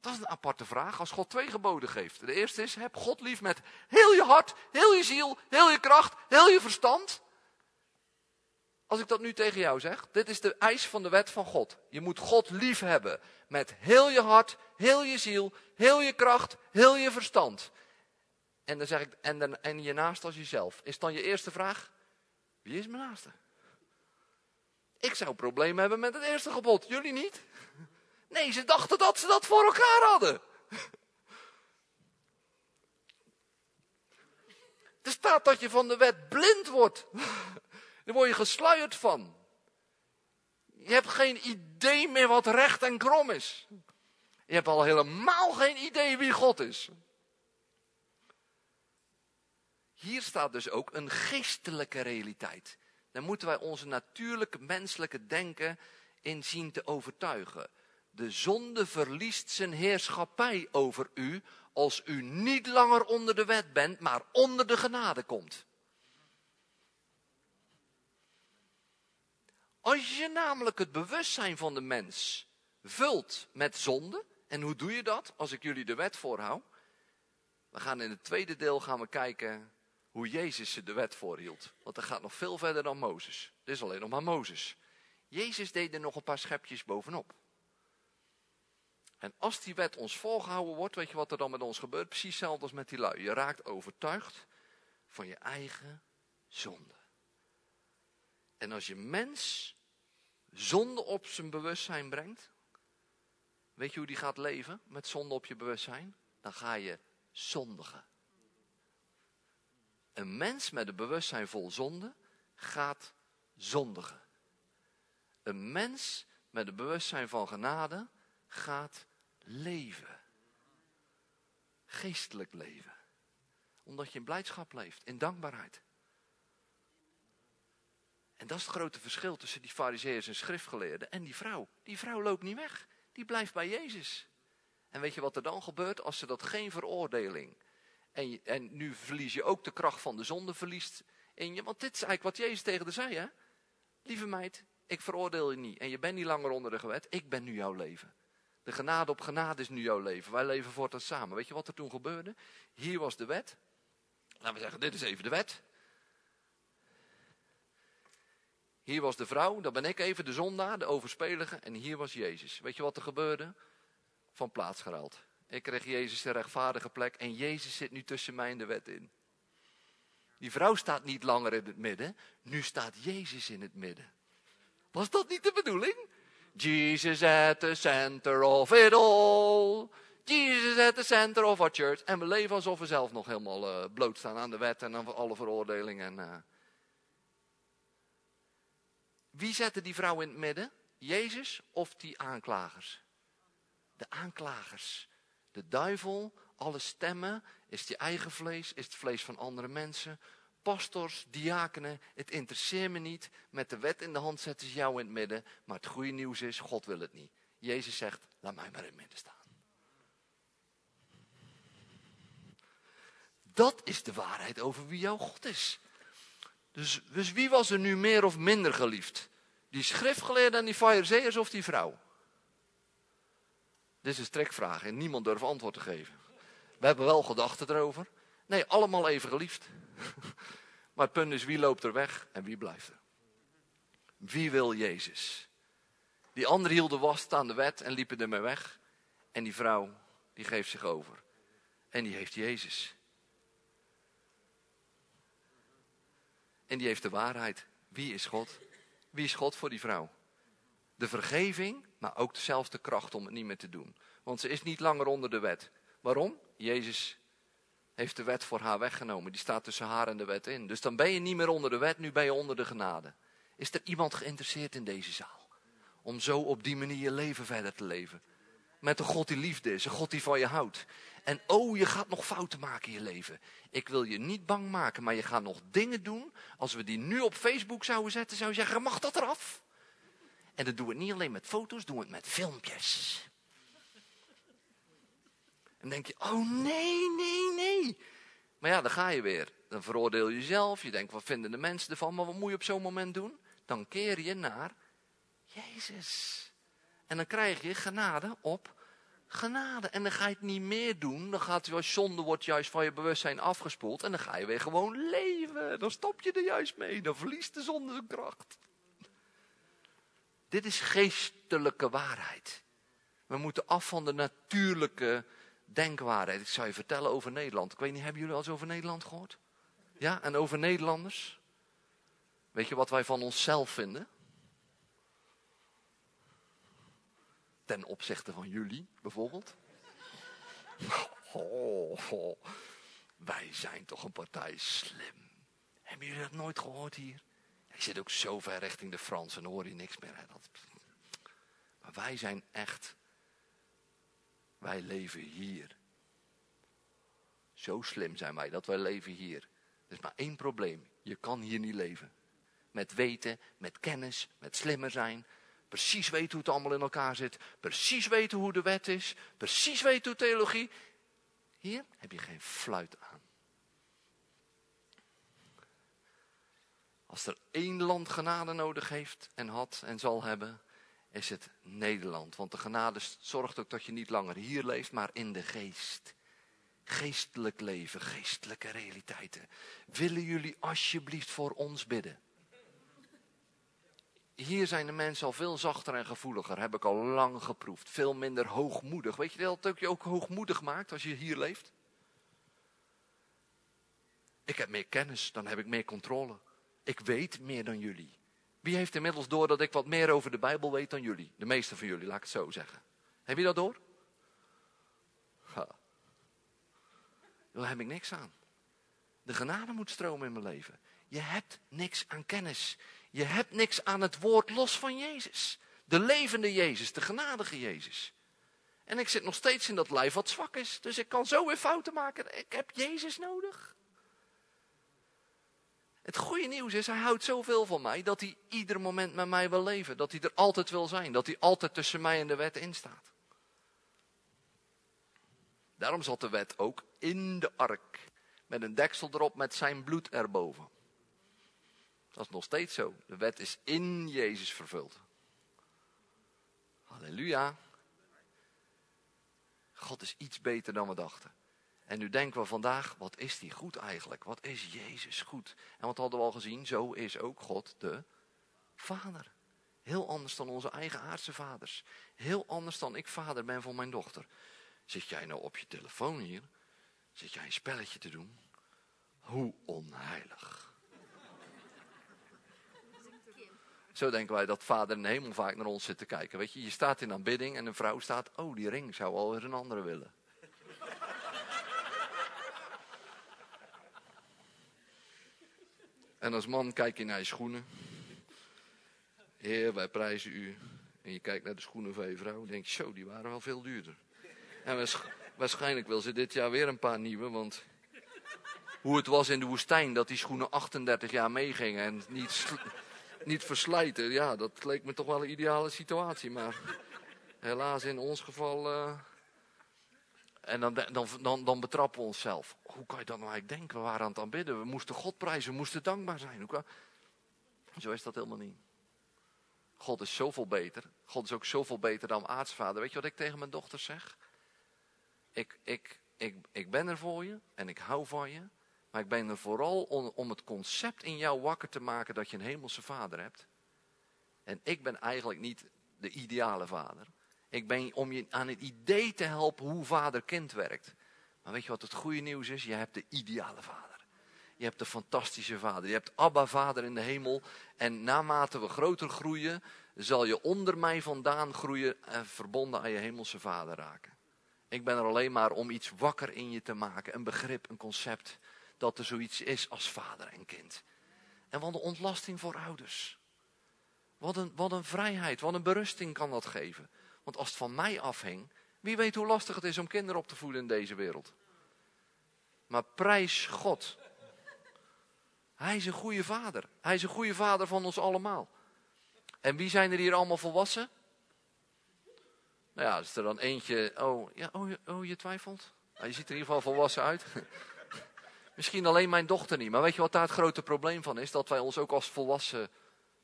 Dat is een aparte vraag als God twee geboden geeft. De eerste is, heb God lief met heel je hart, heel je ziel, heel je kracht, heel je verstand. Als ik dat nu tegen jou zeg, dit is de eis van de wet van God. Je moet God lief hebben met heel je hart, heel je ziel, heel je kracht, heel je verstand. En dan zeg ik, en, dan, en je naast als jezelf. Is dan je eerste vraag, wie is mijn naaste? Ik zou problemen hebben met het eerste gebod, jullie niet? Nee, ze dachten dat ze dat voor elkaar hadden. Er staat dat je van de wet blind wordt. Daar word je gesluierd van. Je hebt geen idee meer wat recht en krom is. Je hebt al helemaal geen idee wie God is. Hier staat dus ook een geestelijke realiteit. Daar moeten wij onze natuurlijke menselijke denken in zien te overtuigen. De zonde verliest zijn heerschappij over u als u niet langer onder de wet bent, maar onder de genade komt. Als je namelijk het bewustzijn van de mens vult met zonde, en hoe doe je dat als ik jullie de wet voorhoud? We gaan in het tweede deel gaan we kijken hoe Jezus de wet voorhield. Want dat gaat nog veel verder dan Mozes. Dit is alleen nog maar Mozes. Jezus deed er nog een paar schepjes bovenop. En als die wet ons volgehouden wordt, weet je wat er dan met ons gebeurt? Precies hetzelfde als met die lui. Je raakt overtuigd van je eigen zonde. En als je mens zonde op zijn bewustzijn brengt, weet je hoe die gaat leven met zonde op je bewustzijn? Dan ga je zondigen. Een mens met een bewustzijn vol zonde gaat zondigen. Een mens met een bewustzijn van genade gaat leven. Geestelijk leven. Omdat je in blijdschap leeft, in dankbaarheid. En dat is het grote verschil tussen die fariseeërs en schriftgeleerden en die vrouw. Die vrouw loopt niet weg. Die blijft bij Jezus. En weet je wat er dan gebeurt als ze dat geen veroordeling. En, en nu verlies je ook de kracht van de zonde verliest in je. Want dit is eigenlijk wat Jezus tegen haar zei. Hè? Lieve meid, ik veroordeel je niet. En je bent niet langer onder de gewet. Ik ben nu jouw leven. De genade op genade is nu jouw leven. Wij leven voortaan samen. Weet je wat er toen gebeurde? Hier was de wet. Laten we zeggen, dit is even de wet. Hier was de vrouw, dat ben ik even, de zondaar, de overspelige. En hier was Jezus. Weet je wat er gebeurde? Van plaats geruild. Ik kreeg Jezus de rechtvaardige plek en Jezus zit nu tussen mij en de wet in. Die vrouw staat niet langer in het midden, nu staat Jezus in het midden. Was dat niet de bedoeling? Jesus at the center of it all. Jesus at the center of our church. En we leven alsof we zelf nog helemaal uh, bloot staan aan de wet en aan alle veroordelingen. Uh. Wie zette die vrouw in het midden? Jezus of die aanklagers? De aanklagers. De duivel, alle stemmen, is je eigen vlees, is het vlees van andere mensen. Pastors, diakenen, het interesseert me niet. Met de wet in de hand zetten ze jou in het midden. Maar het goede nieuws is, God wil het niet. Jezus zegt, laat mij maar in het midden staan. Dat is de waarheid over wie jouw God is. Dus, dus wie was er nu meer of minder geliefd? Die schriftgeleerde en die fariseeërs of die vrouw? Dit is een strekvraag en niemand durft antwoord te geven. We hebben wel gedachten erover. Nee, allemaal even geliefd. *laughs* Maar het punt is, wie loopt er weg en wie blijft er? Wie wil Jezus? Die anderen hielden vast aan de wet en liepen ermee weg. En die vrouw, die geeft zich over. En die heeft Jezus. En die heeft de waarheid. Wie is God? Wie is God voor die vrouw? De vergeving, maar ook dezelfde kracht om het niet meer te doen. Want ze is niet langer onder de wet. Waarom? Jezus heeft de wet voor haar weggenomen. Die staat tussen haar en de wet in. Dus dan ben je niet meer onder de wet, nu ben je onder de genade. Is er iemand geïnteresseerd in deze zaal? Om zo op die manier je leven verder te leven. met een God die liefde is, een God die van je houdt. En oh, je gaat nog fouten maken in je leven. Ik wil je niet bang maken, maar je gaat nog dingen doen. Als we die nu op Facebook zouden zetten, zou je zeggen, mag dat eraf? En dat doen we niet alleen met foto's, doen we het met filmpjes. En dan denk je, oh nee, nee, nee. Maar ja, dan ga je weer. Dan veroordeel je jezelf. Je denkt, wat vinden de mensen ervan? Maar wat moet je op zo'n moment doen? Dan keer je naar Jezus. En dan krijg je genade op genade. En dan ga je het niet meer doen. Dan gaat je zonde wordt juist van je bewustzijn afgespoeld. En dan ga je weer gewoon leven. Dan stop je er juist mee. Dan verliest de zonde zijn kracht. Dit is geestelijke waarheid. We moeten af van de natuurlijke denkwaarheid. Ik zou je vertellen over Nederland. Ik weet niet, hebben jullie al eens over Nederland gehoord? Ja, en over Nederlanders? Weet je wat wij van onszelf vinden? ten opzichte van jullie bijvoorbeeld. *laughs* Oh, wij zijn toch een partij slim. Hebben jullie dat nooit gehoord hier? Ik zit ook zo ver richting de Fransen, dan hoor je niks meer. Hè? Maar wij zijn echt, wij leven hier. Zo slim zijn wij dat wij leven hier. Er is maar één probleem, je kan hier niet leven. Met weten, met kennis, met slimmer zijn, Precies weten hoe het allemaal in elkaar zit. Precies weten hoe de wet is. Precies weten hoe theologie. Hier heb je geen fluit aan. Als er één land genade nodig heeft en had en zal hebben, is het Nederland. Want de genade zorgt ook dat je niet langer hier leeft, maar in de geest. Geestelijk leven, geestelijke realiteiten. Willen jullie alsjeblieft voor ons bidden? hier zijn de mensen al veel zachter en gevoeliger. Heb ik al lang geproefd. Veel minder hoogmoedig. Weet je dat het je ook hoogmoedig maakt als je hier leeft? Ik heb meer kennis, dan heb ik meer controle. Ik weet meer dan jullie. Wie heeft inmiddels door dat ik wat meer over de Bijbel weet dan jullie? De meeste van jullie, laat ik het zo zeggen. Heb je dat door? Ha. Daar heb ik niks aan. De genade moet stromen in mijn leven. Je hebt niks aan kennis. Je hebt niks aan het woord los van Jezus. De levende Jezus, de genadige Jezus. En ik zit nog steeds in dat lijf wat zwak is. Dus ik kan zo weer fouten maken. Ik heb Jezus nodig. Het goede nieuws is, hij houdt zoveel van mij dat hij ieder moment met mij wil leven. Dat hij er altijd wil zijn. Dat hij altijd tussen mij en de wet in staat. Daarom zat de wet ook in de ark. Met een deksel erop met zijn bloed erboven. Dat is nog steeds zo. De wet is in Jezus vervuld. Halleluja. God is iets beter dan we dachten. En nu denken we vandaag, wat is die goed eigenlijk? Wat is Jezus goed? En wat hadden we al gezien? Zo is ook God de Vader. Heel anders dan onze eigen aardse vaders. Heel anders dan ik vader ben voor mijn dochter. Zit jij nou op je telefoon hier? Zit jij een spelletje te doen? Hoe onheilig. Zo denken wij dat vader in de hemel vaak naar ons zit te kijken. Weet je, je staat in aanbidding en een vrouw staat, oh die ring zou wel weer een andere willen. En als man kijk je naar je schoenen. Heer, wij prijzen u. En je kijkt naar de schoenen van je vrouw. denk je, zo, die waren wel veel duurder. En waarschijnlijk wil ze dit jaar weer een paar nieuwe, want hoe het was in de woestijn dat die schoenen 38 jaar meegingen en niet niet verslijten. Ja, dat leek me toch wel een ideale situatie. Maar helaas in ons geval... Uh... En dan, dan, dan, dan betrappen we onszelf. Hoe kan je dat nou eigenlijk denken? We waren aan het aanbidden. We moesten God prijzen. We moesten dankbaar zijn. Zo is dat helemaal niet. God is zoveel beter. God is ook zoveel beter dan aartsvader. Weet je wat ik tegen mijn dochter zeg? Ik, ik, ik, ik ben er voor je en ik hou van je. Maar ik ben er vooral om, om het concept in jou wakker te maken dat je een hemelse vader hebt. En ik ben eigenlijk niet de ideale vader. Ik ben om je aan het idee te helpen hoe vader-kind werkt. Maar weet je wat het goede nieuws is? Je hebt de ideale vader. Je hebt de fantastische vader. Je hebt Abba vader in de hemel. En naarmate we groter groeien, zal je onder mij vandaan groeien en verbonden aan je hemelse vader raken. Ik ben er alleen maar om iets wakker in je te maken. Een begrip, een concept dat er zoiets is als vader en kind. En wat een ontlasting voor ouders. Wat een, wat een vrijheid, wat een berusting kan dat geven. Want als het van mij afhing, Wie weet hoe lastig het is om kinderen op te voeden in deze wereld. Maar prijs God. Hij is een goede vader. Hij is een goede vader van ons allemaal. En wie zijn er hier allemaal volwassen? Nou ja, is er dan eentje. Oh, ja, oh, oh je twijfelt? Nou, je ziet er in ieder geval volwassen uit. *laughs* Misschien alleen mijn dochter niet. Maar weet je wat daar het grote probleem van is? Dat wij ons ook als volwassen,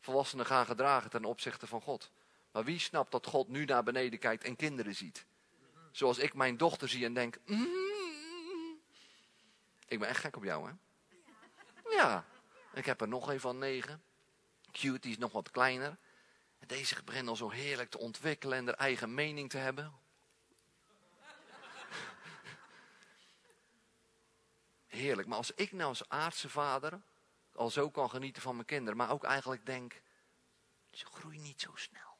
volwassenen gaan gedragen ten opzichte van God. Maar wie snapt dat God nu naar beneden kijkt en kinderen ziet? Zoals ik mijn dochter zie en denk... Mm, ik ben echt gek op jou, hè? Ja, ik heb er nog een van negen. Cutie is nog wat kleiner. Deze begint al zo heerlijk te ontwikkelen en er eigen mening te hebben. Heerlijk, maar als ik nou als aardse vader al zo kan genieten van mijn kinderen, maar ook eigenlijk denk, ze groeien niet zo snel.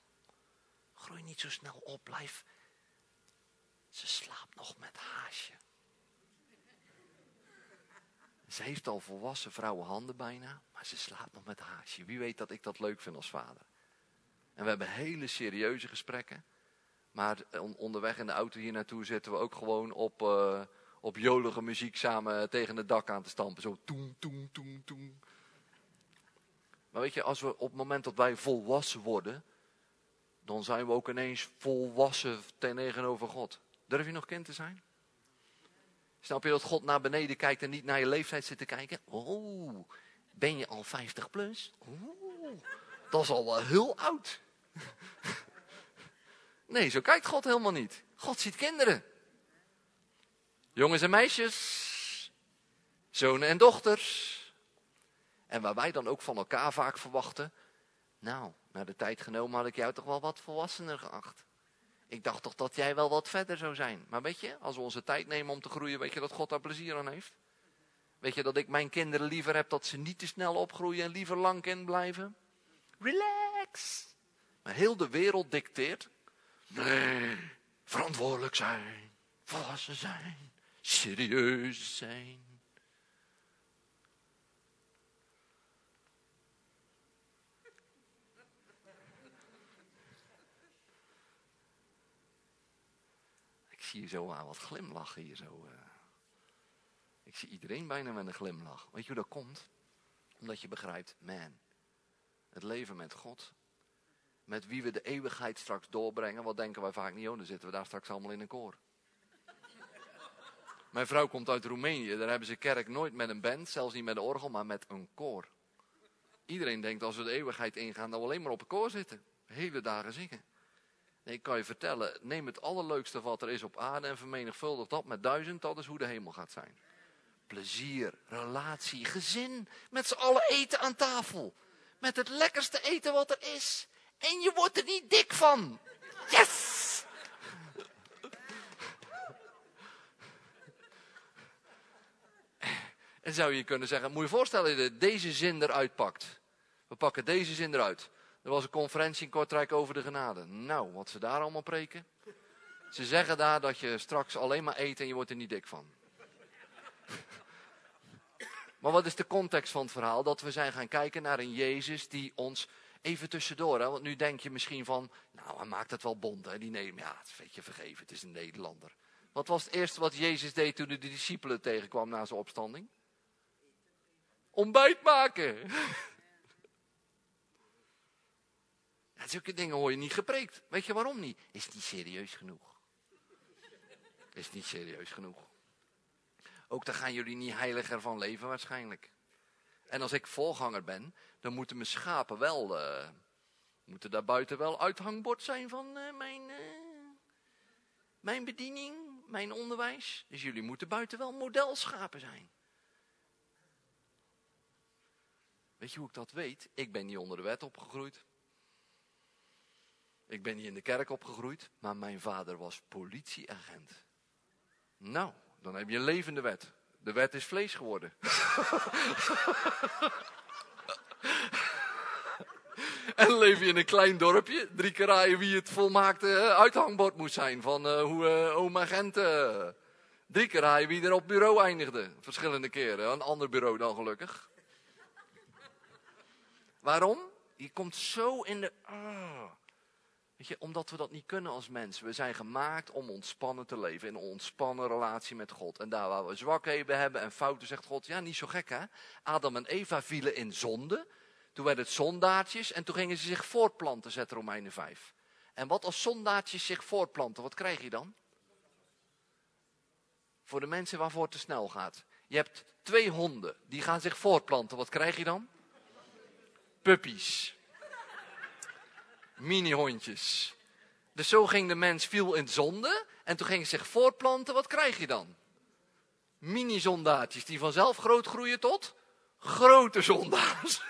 Groei niet zo snel op, blijf. Ze slaapt nog met haasje. Ze heeft al volwassen vrouwenhanden bijna, maar ze slaapt nog met haasje. Wie weet dat ik dat leuk vind als vader. En we hebben hele serieuze gesprekken. Maar onderweg in de auto hier naartoe zitten we ook gewoon op, uh, op jolige muziek samen tegen het dak aan te stampen. Zo toem, toem, toem, toem. Maar weet je, als we op het moment dat wij volwassen worden, dan zijn we ook ineens volwassen tegenover God. Durf je nog kind te zijn? Snap je dat God naar beneden kijkt en niet naar je leeftijd zit te kijken? Oh, ben je al 50 plus? Oeh, dat is al wel heel oud. *laughs* Nee, zo kijkt God helemaal niet. God ziet kinderen. Jongens en meisjes. Zonen en dochters. En waar wij dan ook van elkaar vaak verwachten. Nou, naar de tijd genomen had ik jou toch wel wat volwassener geacht. Ik dacht toch dat jij wel wat verder zou zijn. Maar weet je, als we onze tijd nemen om te groeien, weet je dat God daar plezier aan heeft? Weet je dat ik mijn kinderen liever heb dat ze niet te snel opgroeien en liever lang kind blijven? Relax. Maar heel de wereld dicteert. Nee, verantwoordelijk zijn, volwassen zijn, serieus zijn. Zie je zo aan wat glimlachen hier zo. Uh. Ik zie iedereen bijna met een glimlach. Weet je hoe dat komt? Omdat je begrijpt, man, het leven met God, met wie we de eeuwigheid straks doorbrengen, wat denken wij vaak niet, oh, dan zitten we daar straks allemaal in een koor. *laughs* Mijn vrouw komt uit Roemenië, daar hebben ze kerk nooit met een band, zelfs niet met een orgel, maar met een koor. Iedereen denkt als we de eeuwigheid ingaan, dat we alleen maar op een koor zitten. Hele dagen zingen. Nee, ik kan je vertellen, neem het allerleukste wat er is op aarde en vermenigvuldig dat met duizend, dat is hoe de hemel gaat zijn. Plezier, relatie, gezin, met z'n allen eten aan tafel. Met het lekkerste eten wat er is. En je wordt er niet dik van. Yes! En zou je kunnen zeggen, moet je je voorstellen dat deze zin eruit pakt. We pakken deze zin eruit. Er was een conferentie in Kortrijk over de genade. Nou, wat ze daar allemaal preken. Ze zeggen daar dat je straks alleen maar eet en je wordt er niet dik van. *laughs* Maar wat is de context van het verhaal? Dat we zijn gaan kijken naar een Jezus die ons Even tussendoor, hè, want nu denk je misschien van, nou hij maakt het wel bond. Hè, die neem, ja, het weet je vergeven, het is een Nederlander. Wat was het eerste wat Jezus deed toen hij de discipelen tegenkwam na zijn opstanding? Ontbijt maken. *laughs* Zulke dingen hoor je niet gepreekt. Weet je waarom niet? Is niet serieus genoeg. Is niet serieus genoeg. Ook daar gaan jullie niet heiliger van leven waarschijnlijk. En als ik voorganger ben, dan moeten mijn schapen wel, uh, moeten daar buiten wel uithangbord zijn van uh, mijn, uh, mijn bediening, mijn onderwijs. Dus jullie moeten buiten wel modelschapen zijn. Weet je hoe ik dat weet? Ik ben niet onder de wet opgegroeid. Ik ben niet in de kerk opgegroeid, maar mijn vader was politieagent. Nou, dan heb je een levende wet. De wet is vlees geworden. *laughs* en leef je in een klein dorpje. Drie keer wie het volmaakte eh, uithangbord moest zijn. Van uh, hoe uh, oma Gent... Uh, drie keer wie er op bureau eindigde. Verschillende keren. Een ander bureau dan gelukkig. Waarom? Je komt zo in de... Oh. Weet je, omdat we dat niet kunnen als mensen. We zijn gemaakt om ontspannen te leven, in een ontspannen relatie met God. En daar waar we zwakheden hebben en fouten, zegt God, ja, niet zo gek hè. Adam en Eva vielen in zonde. Toen werden het zondaartjes en toen gingen ze zich voortplanten, zet Romeinen 5. En wat als zondaartjes zich voortplanten, wat krijg je dan? Voor de mensen waarvoor het te snel gaat. Je hebt twee honden, die gaan zich voortplanten, wat krijg je dan? Puppies mini-hondjes. Dus zo ging de mens, viel in zonde en toen ging hij zich voortplanten. Wat krijg je dan? Mini-zondaartjes die vanzelf groot groeien tot grote zondaars. *laughs*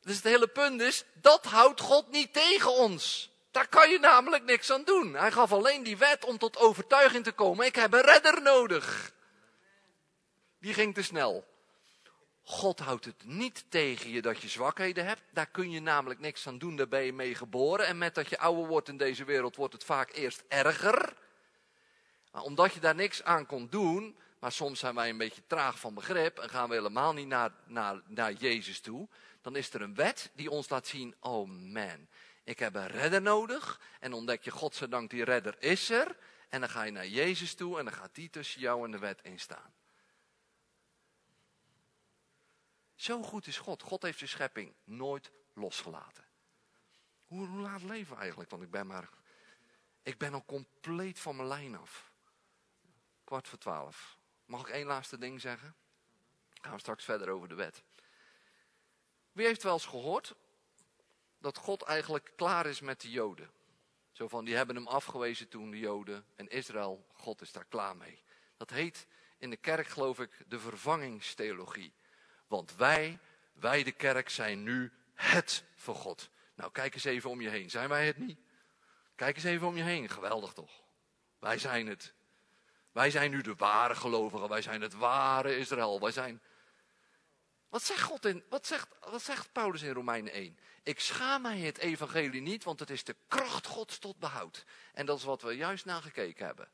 Dus het hele punt is, dat houdt God niet tegen ons. Daar kan je namelijk niks aan doen. Hij gaf alleen die wet om tot overtuiging te komen. Ik heb een redder nodig. Die ging te snel. God houdt het niet tegen je dat je zwakheden hebt. Daar kun je namelijk niks aan doen, daar ben je mee geboren. En met dat je ouder wordt in deze wereld, wordt het vaak eerst erger. Maar omdat je daar niks aan kon doen, maar soms zijn wij een beetje traag van begrip en gaan we helemaal niet naar, naar, naar Jezus toe. Dan is er een wet die ons laat zien, oh man, ik heb een redder nodig. En ontdek je, godzijdank, die redder is er. En dan ga je naar Jezus toe en dan gaat die tussen jou en de wet instaan. Zo goed is God. God heeft de schepping nooit losgelaten. Hoe, hoe laat leven eigenlijk? Want ik ben maar... Ik ben al compleet van mijn lijn af. Kwart voor twaalf. Mag ik één laatste ding zeggen? Gaan we straks verder over de wet. Wie heeft wel eens gehoord dat God eigenlijk klaar is met de Joden? Zo van, die hebben hem afgewezen toen, de Joden. En Israël, God is daar klaar mee. Dat heet in de kerk, geloof ik, de vervangingstheologie. Want wij, wij de kerk, zijn nu het voor God. Nou, kijk eens even om je heen. Zijn wij het niet? Kijk eens even om je heen. Geweldig toch? Wij zijn het. Wij zijn nu de ware gelovigen. Wij zijn het ware Israël. Wij zijn... Wat zegt, God in, wat, zegt, wat zegt Paulus in Romeinen 1? Ik schaam mij het evangelie niet, want het is de kracht Gods tot behoud. En dat is wat we juist nagekeken hebben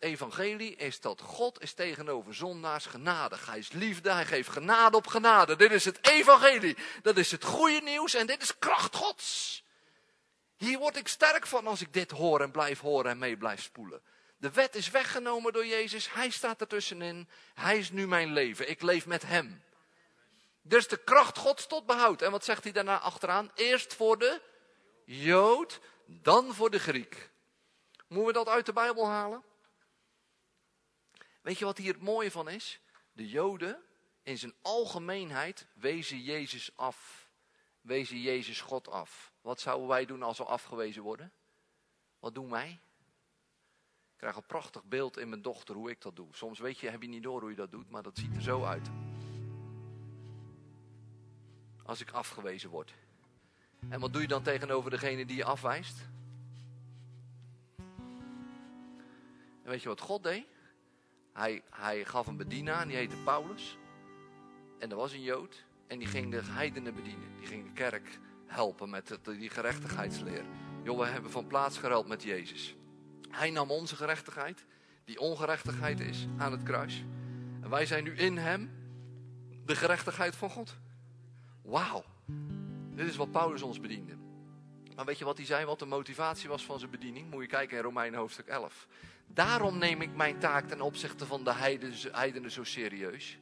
evangelie is dat God is tegenover zondaars genadig. Hij is liefde, hij geeft genade op genade. Dit is het evangelie. Dat is het goede nieuws en dit is kracht Gods. Hier word ik sterk van als ik dit hoor en blijf horen en mee blijf spoelen. De wet is weggenomen door Jezus. Hij staat ertussenin. Hij is nu mijn leven. Ik leef met hem. Dus de kracht Gods tot behoud. En wat zegt hij daarna achteraan? Eerst voor de Jood, dan voor de Griek. Moeten we dat uit de Bijbel halen? Weet je wat hier het mooie van is? De Joden in zijn algemeenheid wezen Jezus af. Wezen Jezus God af. Wat zouden wij doen als we afgewezen worden? Wat doen wij? Ik krijg een prachtig beeld in mijn dochter hoe ik dat doe. Soms weet je, heb je niet door hoe je dat doet, maar dat ziet er zo uit. Als ik afgewezen word. En wat doe je dan tegenover degene die je afwijst? En weet je wat God deed? Hij, hij gaf een bedienaar, die heette Paulus. En er was een Jood. En die ging de heidenen bedienen. Die ging de kerk helpen met het, die gerechtigheidsleer. Joh, we hebben van plaats geruild met Jezus. Hij nam onze gerechtigheid, die ongerechtigheid is, aan het kruis. En wij zijn nu in hem de gerechtigheid van God. Wauw. Dit is wat Paulus ons bediende. Maar weet je wat hij zei, wat de motivatie was van zijn bediening? Moet je kijken in Romeinen hoofdstuk 11. Daarom neem ik mijn taak ten opzichte van de heidenen zo serieus.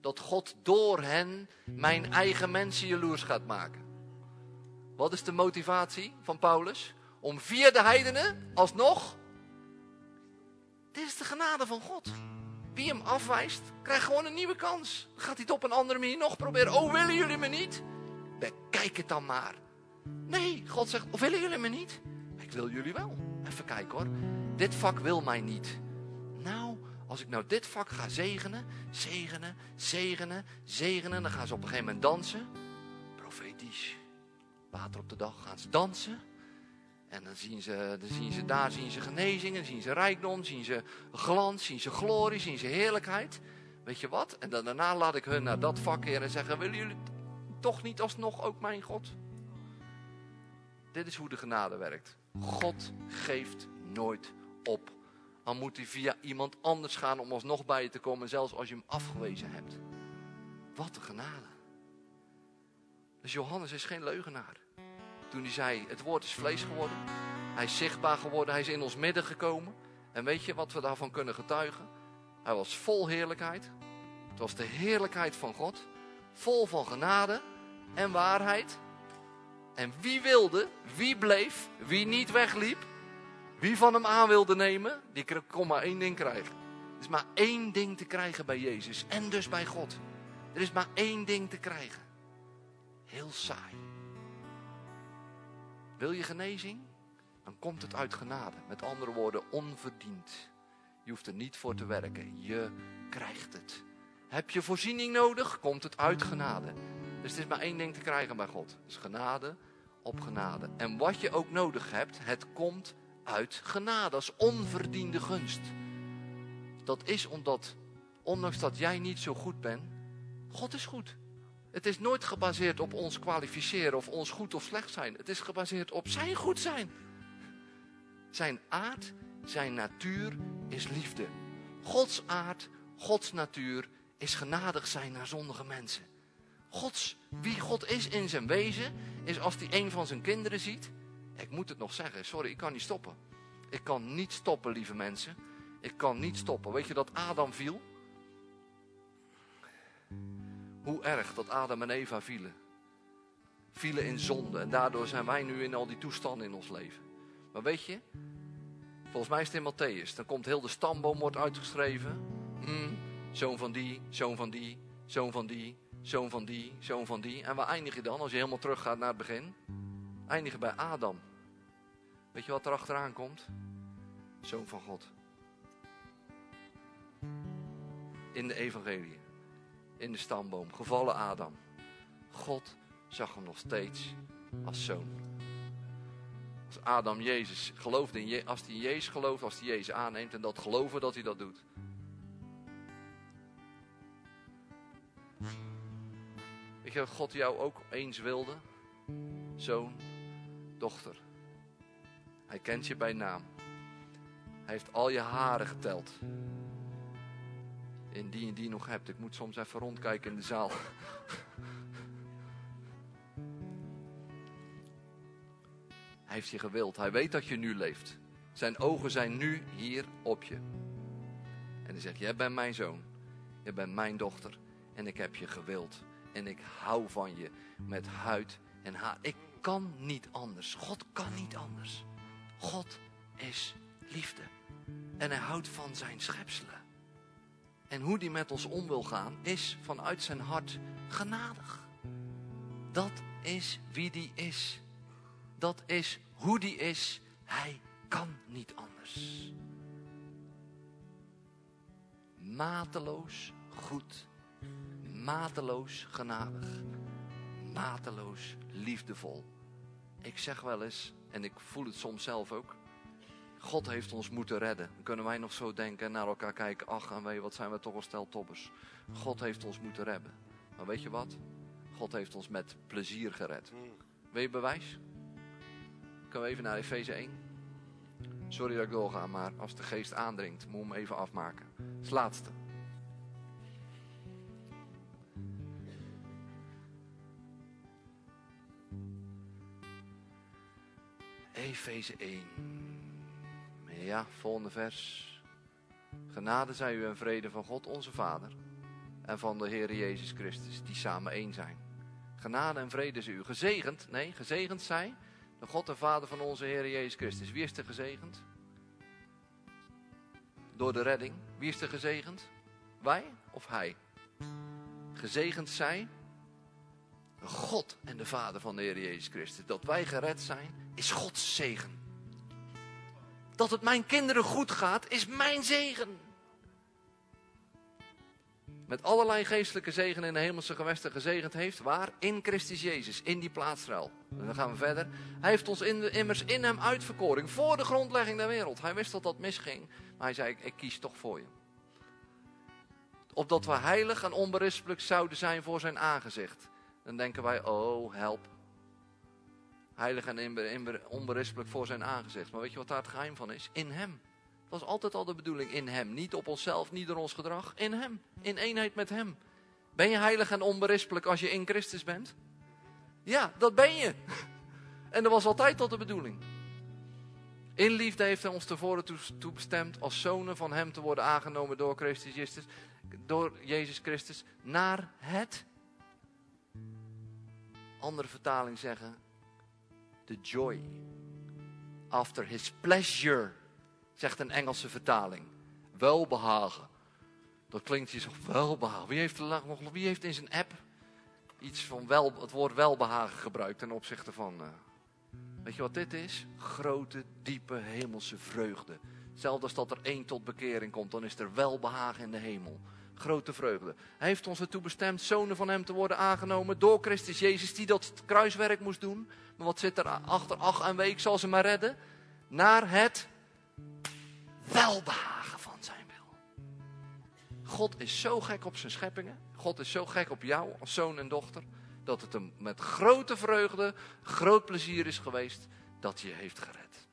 Dat God door hen mijn eigen mensen jaloers gaat maken. Wat is de motivatie van Paulus? Om via de heidenen alsnog. Dit is de genade van God. Wie hem afwijst, krijgt gewoon een nieuwe kans. Gaat hij het op een andere manier nog proberen? Oh, willen jullie me niet? Bekijk het dan maar. Nee, God zegt, of willen jullie me niet? Ik wil jullie wel. Even kijken hoor. Dit vak wil mij niet. Nou, als ik nou dit vak ga zegenen, zegenen, zegenen, zegenen, dan gaan ze op een gegeven moment dansen. Profetisch. Water op de dag gaan ze dansen. En dan zien ze, dan zien ze daar zien ze genezingen, zien ze rijkdom, zien ze glans, zien ze glorie, zien ze heerlijkheid. Weet je wat? En dan, daarna laat ik hun naar dat vak heen en zeggen, willen jullie toch niet alsnog ook mijn God? Dit is hoe de genade werkt. God geeft nooit op. Dan moet hij via iemand anders gaan om alsnog bij je te komen, zelfs als je hem afgewezen hebt. Wat een genade. Dus Johannes is geen leugenaar. Toen hij zei, het woord is vlees geworden. Hij is zichtbaar geworden, hij is in ons midden gekomen. En weet je wat we daarvan kunnen getuigen? Hij was vol heerlijkheid. Het was de heerlijkheid van God. Vol van genade en waarheid. En wie wilde, wie bleef, wie niet wegliep, wie van hem aan wilde nemen, die kon maar één ding krijgen. Er is maar één ding te krijgen bij Jezus en dus bij God. Er is maar één ding te krijgen. Heel saai. Wil je genezing? Dan komt het uit genade. Met andere woorden, onverdiend. Je hoeft er niet voor te werken. Je krijgt het. Heb je voorziening nodig? Komt het uit genade. Dus het is maar één ding te krijgen bij God. is genade op genade. En wat je ook nodig hebt, het komt uit genade. als onverdiende gunst. Dat is omdat, ondanks dat jij niet zo goed bent, God is goed. Het is nooit gebaseerd op ons kwalificeren of ons goed of slecht zijn. Het is gebaseerd op zijn goed zijn. Zijn aard, zijn natuur is liefde. Gods aard, Gods natuur is genadig zijn naar zondige mensen. Gods, wie God is in zijn wezen, is als hij een van zijn kinderen ziet. Ik moet het nog zeggen, sorry, ik kan niet stoppen. Ik kan niet stoppen, lieve mensen. Ik kan niet stoppen. Weet je dat Adam viel? Hoe erg dat Adam en Eva vielen. Vielen in zonde. En daardoor zijn wij nu in al die toestanden in ons leven. Maar weet je, volgens mij is het in Matthäus. Dan komt heel de stamboom wordt uitgeschreven. Mm, zoon van die, zoon van die, zoon van die, zoon van die, zoon van die. En waar eindig je dan als je helemaal teruggaat naar het begin? Eindig je bij Adam. Weet je wat er achteraan komt? Zoon van God. In de evangelie. In de stamboom. Gevallen Adam. God zag hem nog steeds als zoon. Als Adam Jezus geloofde in Je als hij in Jezus gelooft, als hij Jezus aanneemt en dat geloven dat hij dat doet. Je God jou ook eens wilde? Zoon, dochter. Hij kent je bij naam. Hij heeft al je haren geteld. In die en die nog hebt. Ik moet soms even rondkijken in de zaal. *laughs* Hij heeft je gewild. Hij weet dat je nu leeft. Zijn ogen zijn nu hier op je. En hij zegt, jij bent mijn zoon. Je bent mijn dochter. En ik heb je gewild. En ik hou van je met huid en haar. Ik kan niet anders. God kan niet anders. God is liefde. En hij houdt van zijn schepselen. En hoe die met ons om wil gaan, is vanuit zijn hart genadig. Dat is wie die is. Dat is hoe die is. Hij kan niet anders. Mateloos goed. Mateloos genadig. Mateloos liefdevol. Ik zeg wel eens, en ik voel het soms zelf ook. God heeft ons moeten redden. Dan kunnen wij nog zo denken en naar elkaar kijken. Ach, en weet wat zijn we toch een stel toppers. God heeft ons moeten redden. Maar weet je wat? God heeft ons met plezier gered. Wil je bewijs? Kunnen we even naar Efeze 1? Sorry dat ik doorga, maar als de geest aandringt, moet ik hem even afmaken. Het laatste. Efeze 1. Ja, volgende vers. Genade zij u en vrede van God onze Vader en van de Heer Jezus Christus, die samen één zijn. Genade en vrede zij u. Gezegend, nee, gezegend zij de God en Vader van onze Heer Jezus Christus. Wie is er gezegend? Door de redding. Wie is er gezegend? Wij of Hij? Gezegend zij God en de Vader van de Heer Jezus Christus. Dat wij gered zijn, is Gods zegen. Dat het mijn kinderen goed gaat, is mijn zegen. Met allerlei geestelijke zegen in de hemelse gewesten gezegend heeft. Waar? In Christus Jezus, in die plaatsruil. Dan gaan we verder. Hij heeft ons immers in hem uitverkoring, voor de grondlegging der wereld. Hij wist dat dat misging, maar hij zei, ik, ik kies toch voor je. Opdat we heilig en onberispelijk zouden zijn voor zijn aangezicht. Dan denken wij, oh help. Heilig en onberispelijk voor zijn aangezicht. Maar weet je wat daar het geheim van is? In hem. Dat was altijd al de bedoeling. In hem. Niet op onszelf, niet door ons gedrag. In hem. In eenheid met hem. Ben je heilig en onberispelijk als je in Christus bent? Ja, dat ben je. *laughs* En dat was altijd tot de bedoeling. In liefde heeft hij ons tevoren toe bestemd als zonen van hem te worden aangenomen door Christus Jezus, door Jezus Christus naar het. Andere vertaling zeggen, the joy after his pleasure, zegt een Engelse vertaling. Welbehagen. Dat klinkt hier zo welbehagen. Wie heeft, wie heeft in zijn app iets van wel, het woord welbehagen gebruikt ten opzichte van. Uh, weet je wat dit is? Grote, diepe hemelse vreugde. Zelfs als dat er één tot bekering komt, dan is er welbehagen in de hemel. Grote vreugde. Hij heeft ons ertoe bestemd zonen van hem te worden aangenomen door Christus Jezus, die dat kruiswerk moest doen. Maar wat zit er achter? Ach en week zal ze maar redden. Naar het welbehagen van zijn wil. God is zo gek op zijn scheppingen. God is zo gek op jou als zoon en dochter. Dat het hem met grote vreugde, groot plezier is geweest dat je heeft gered.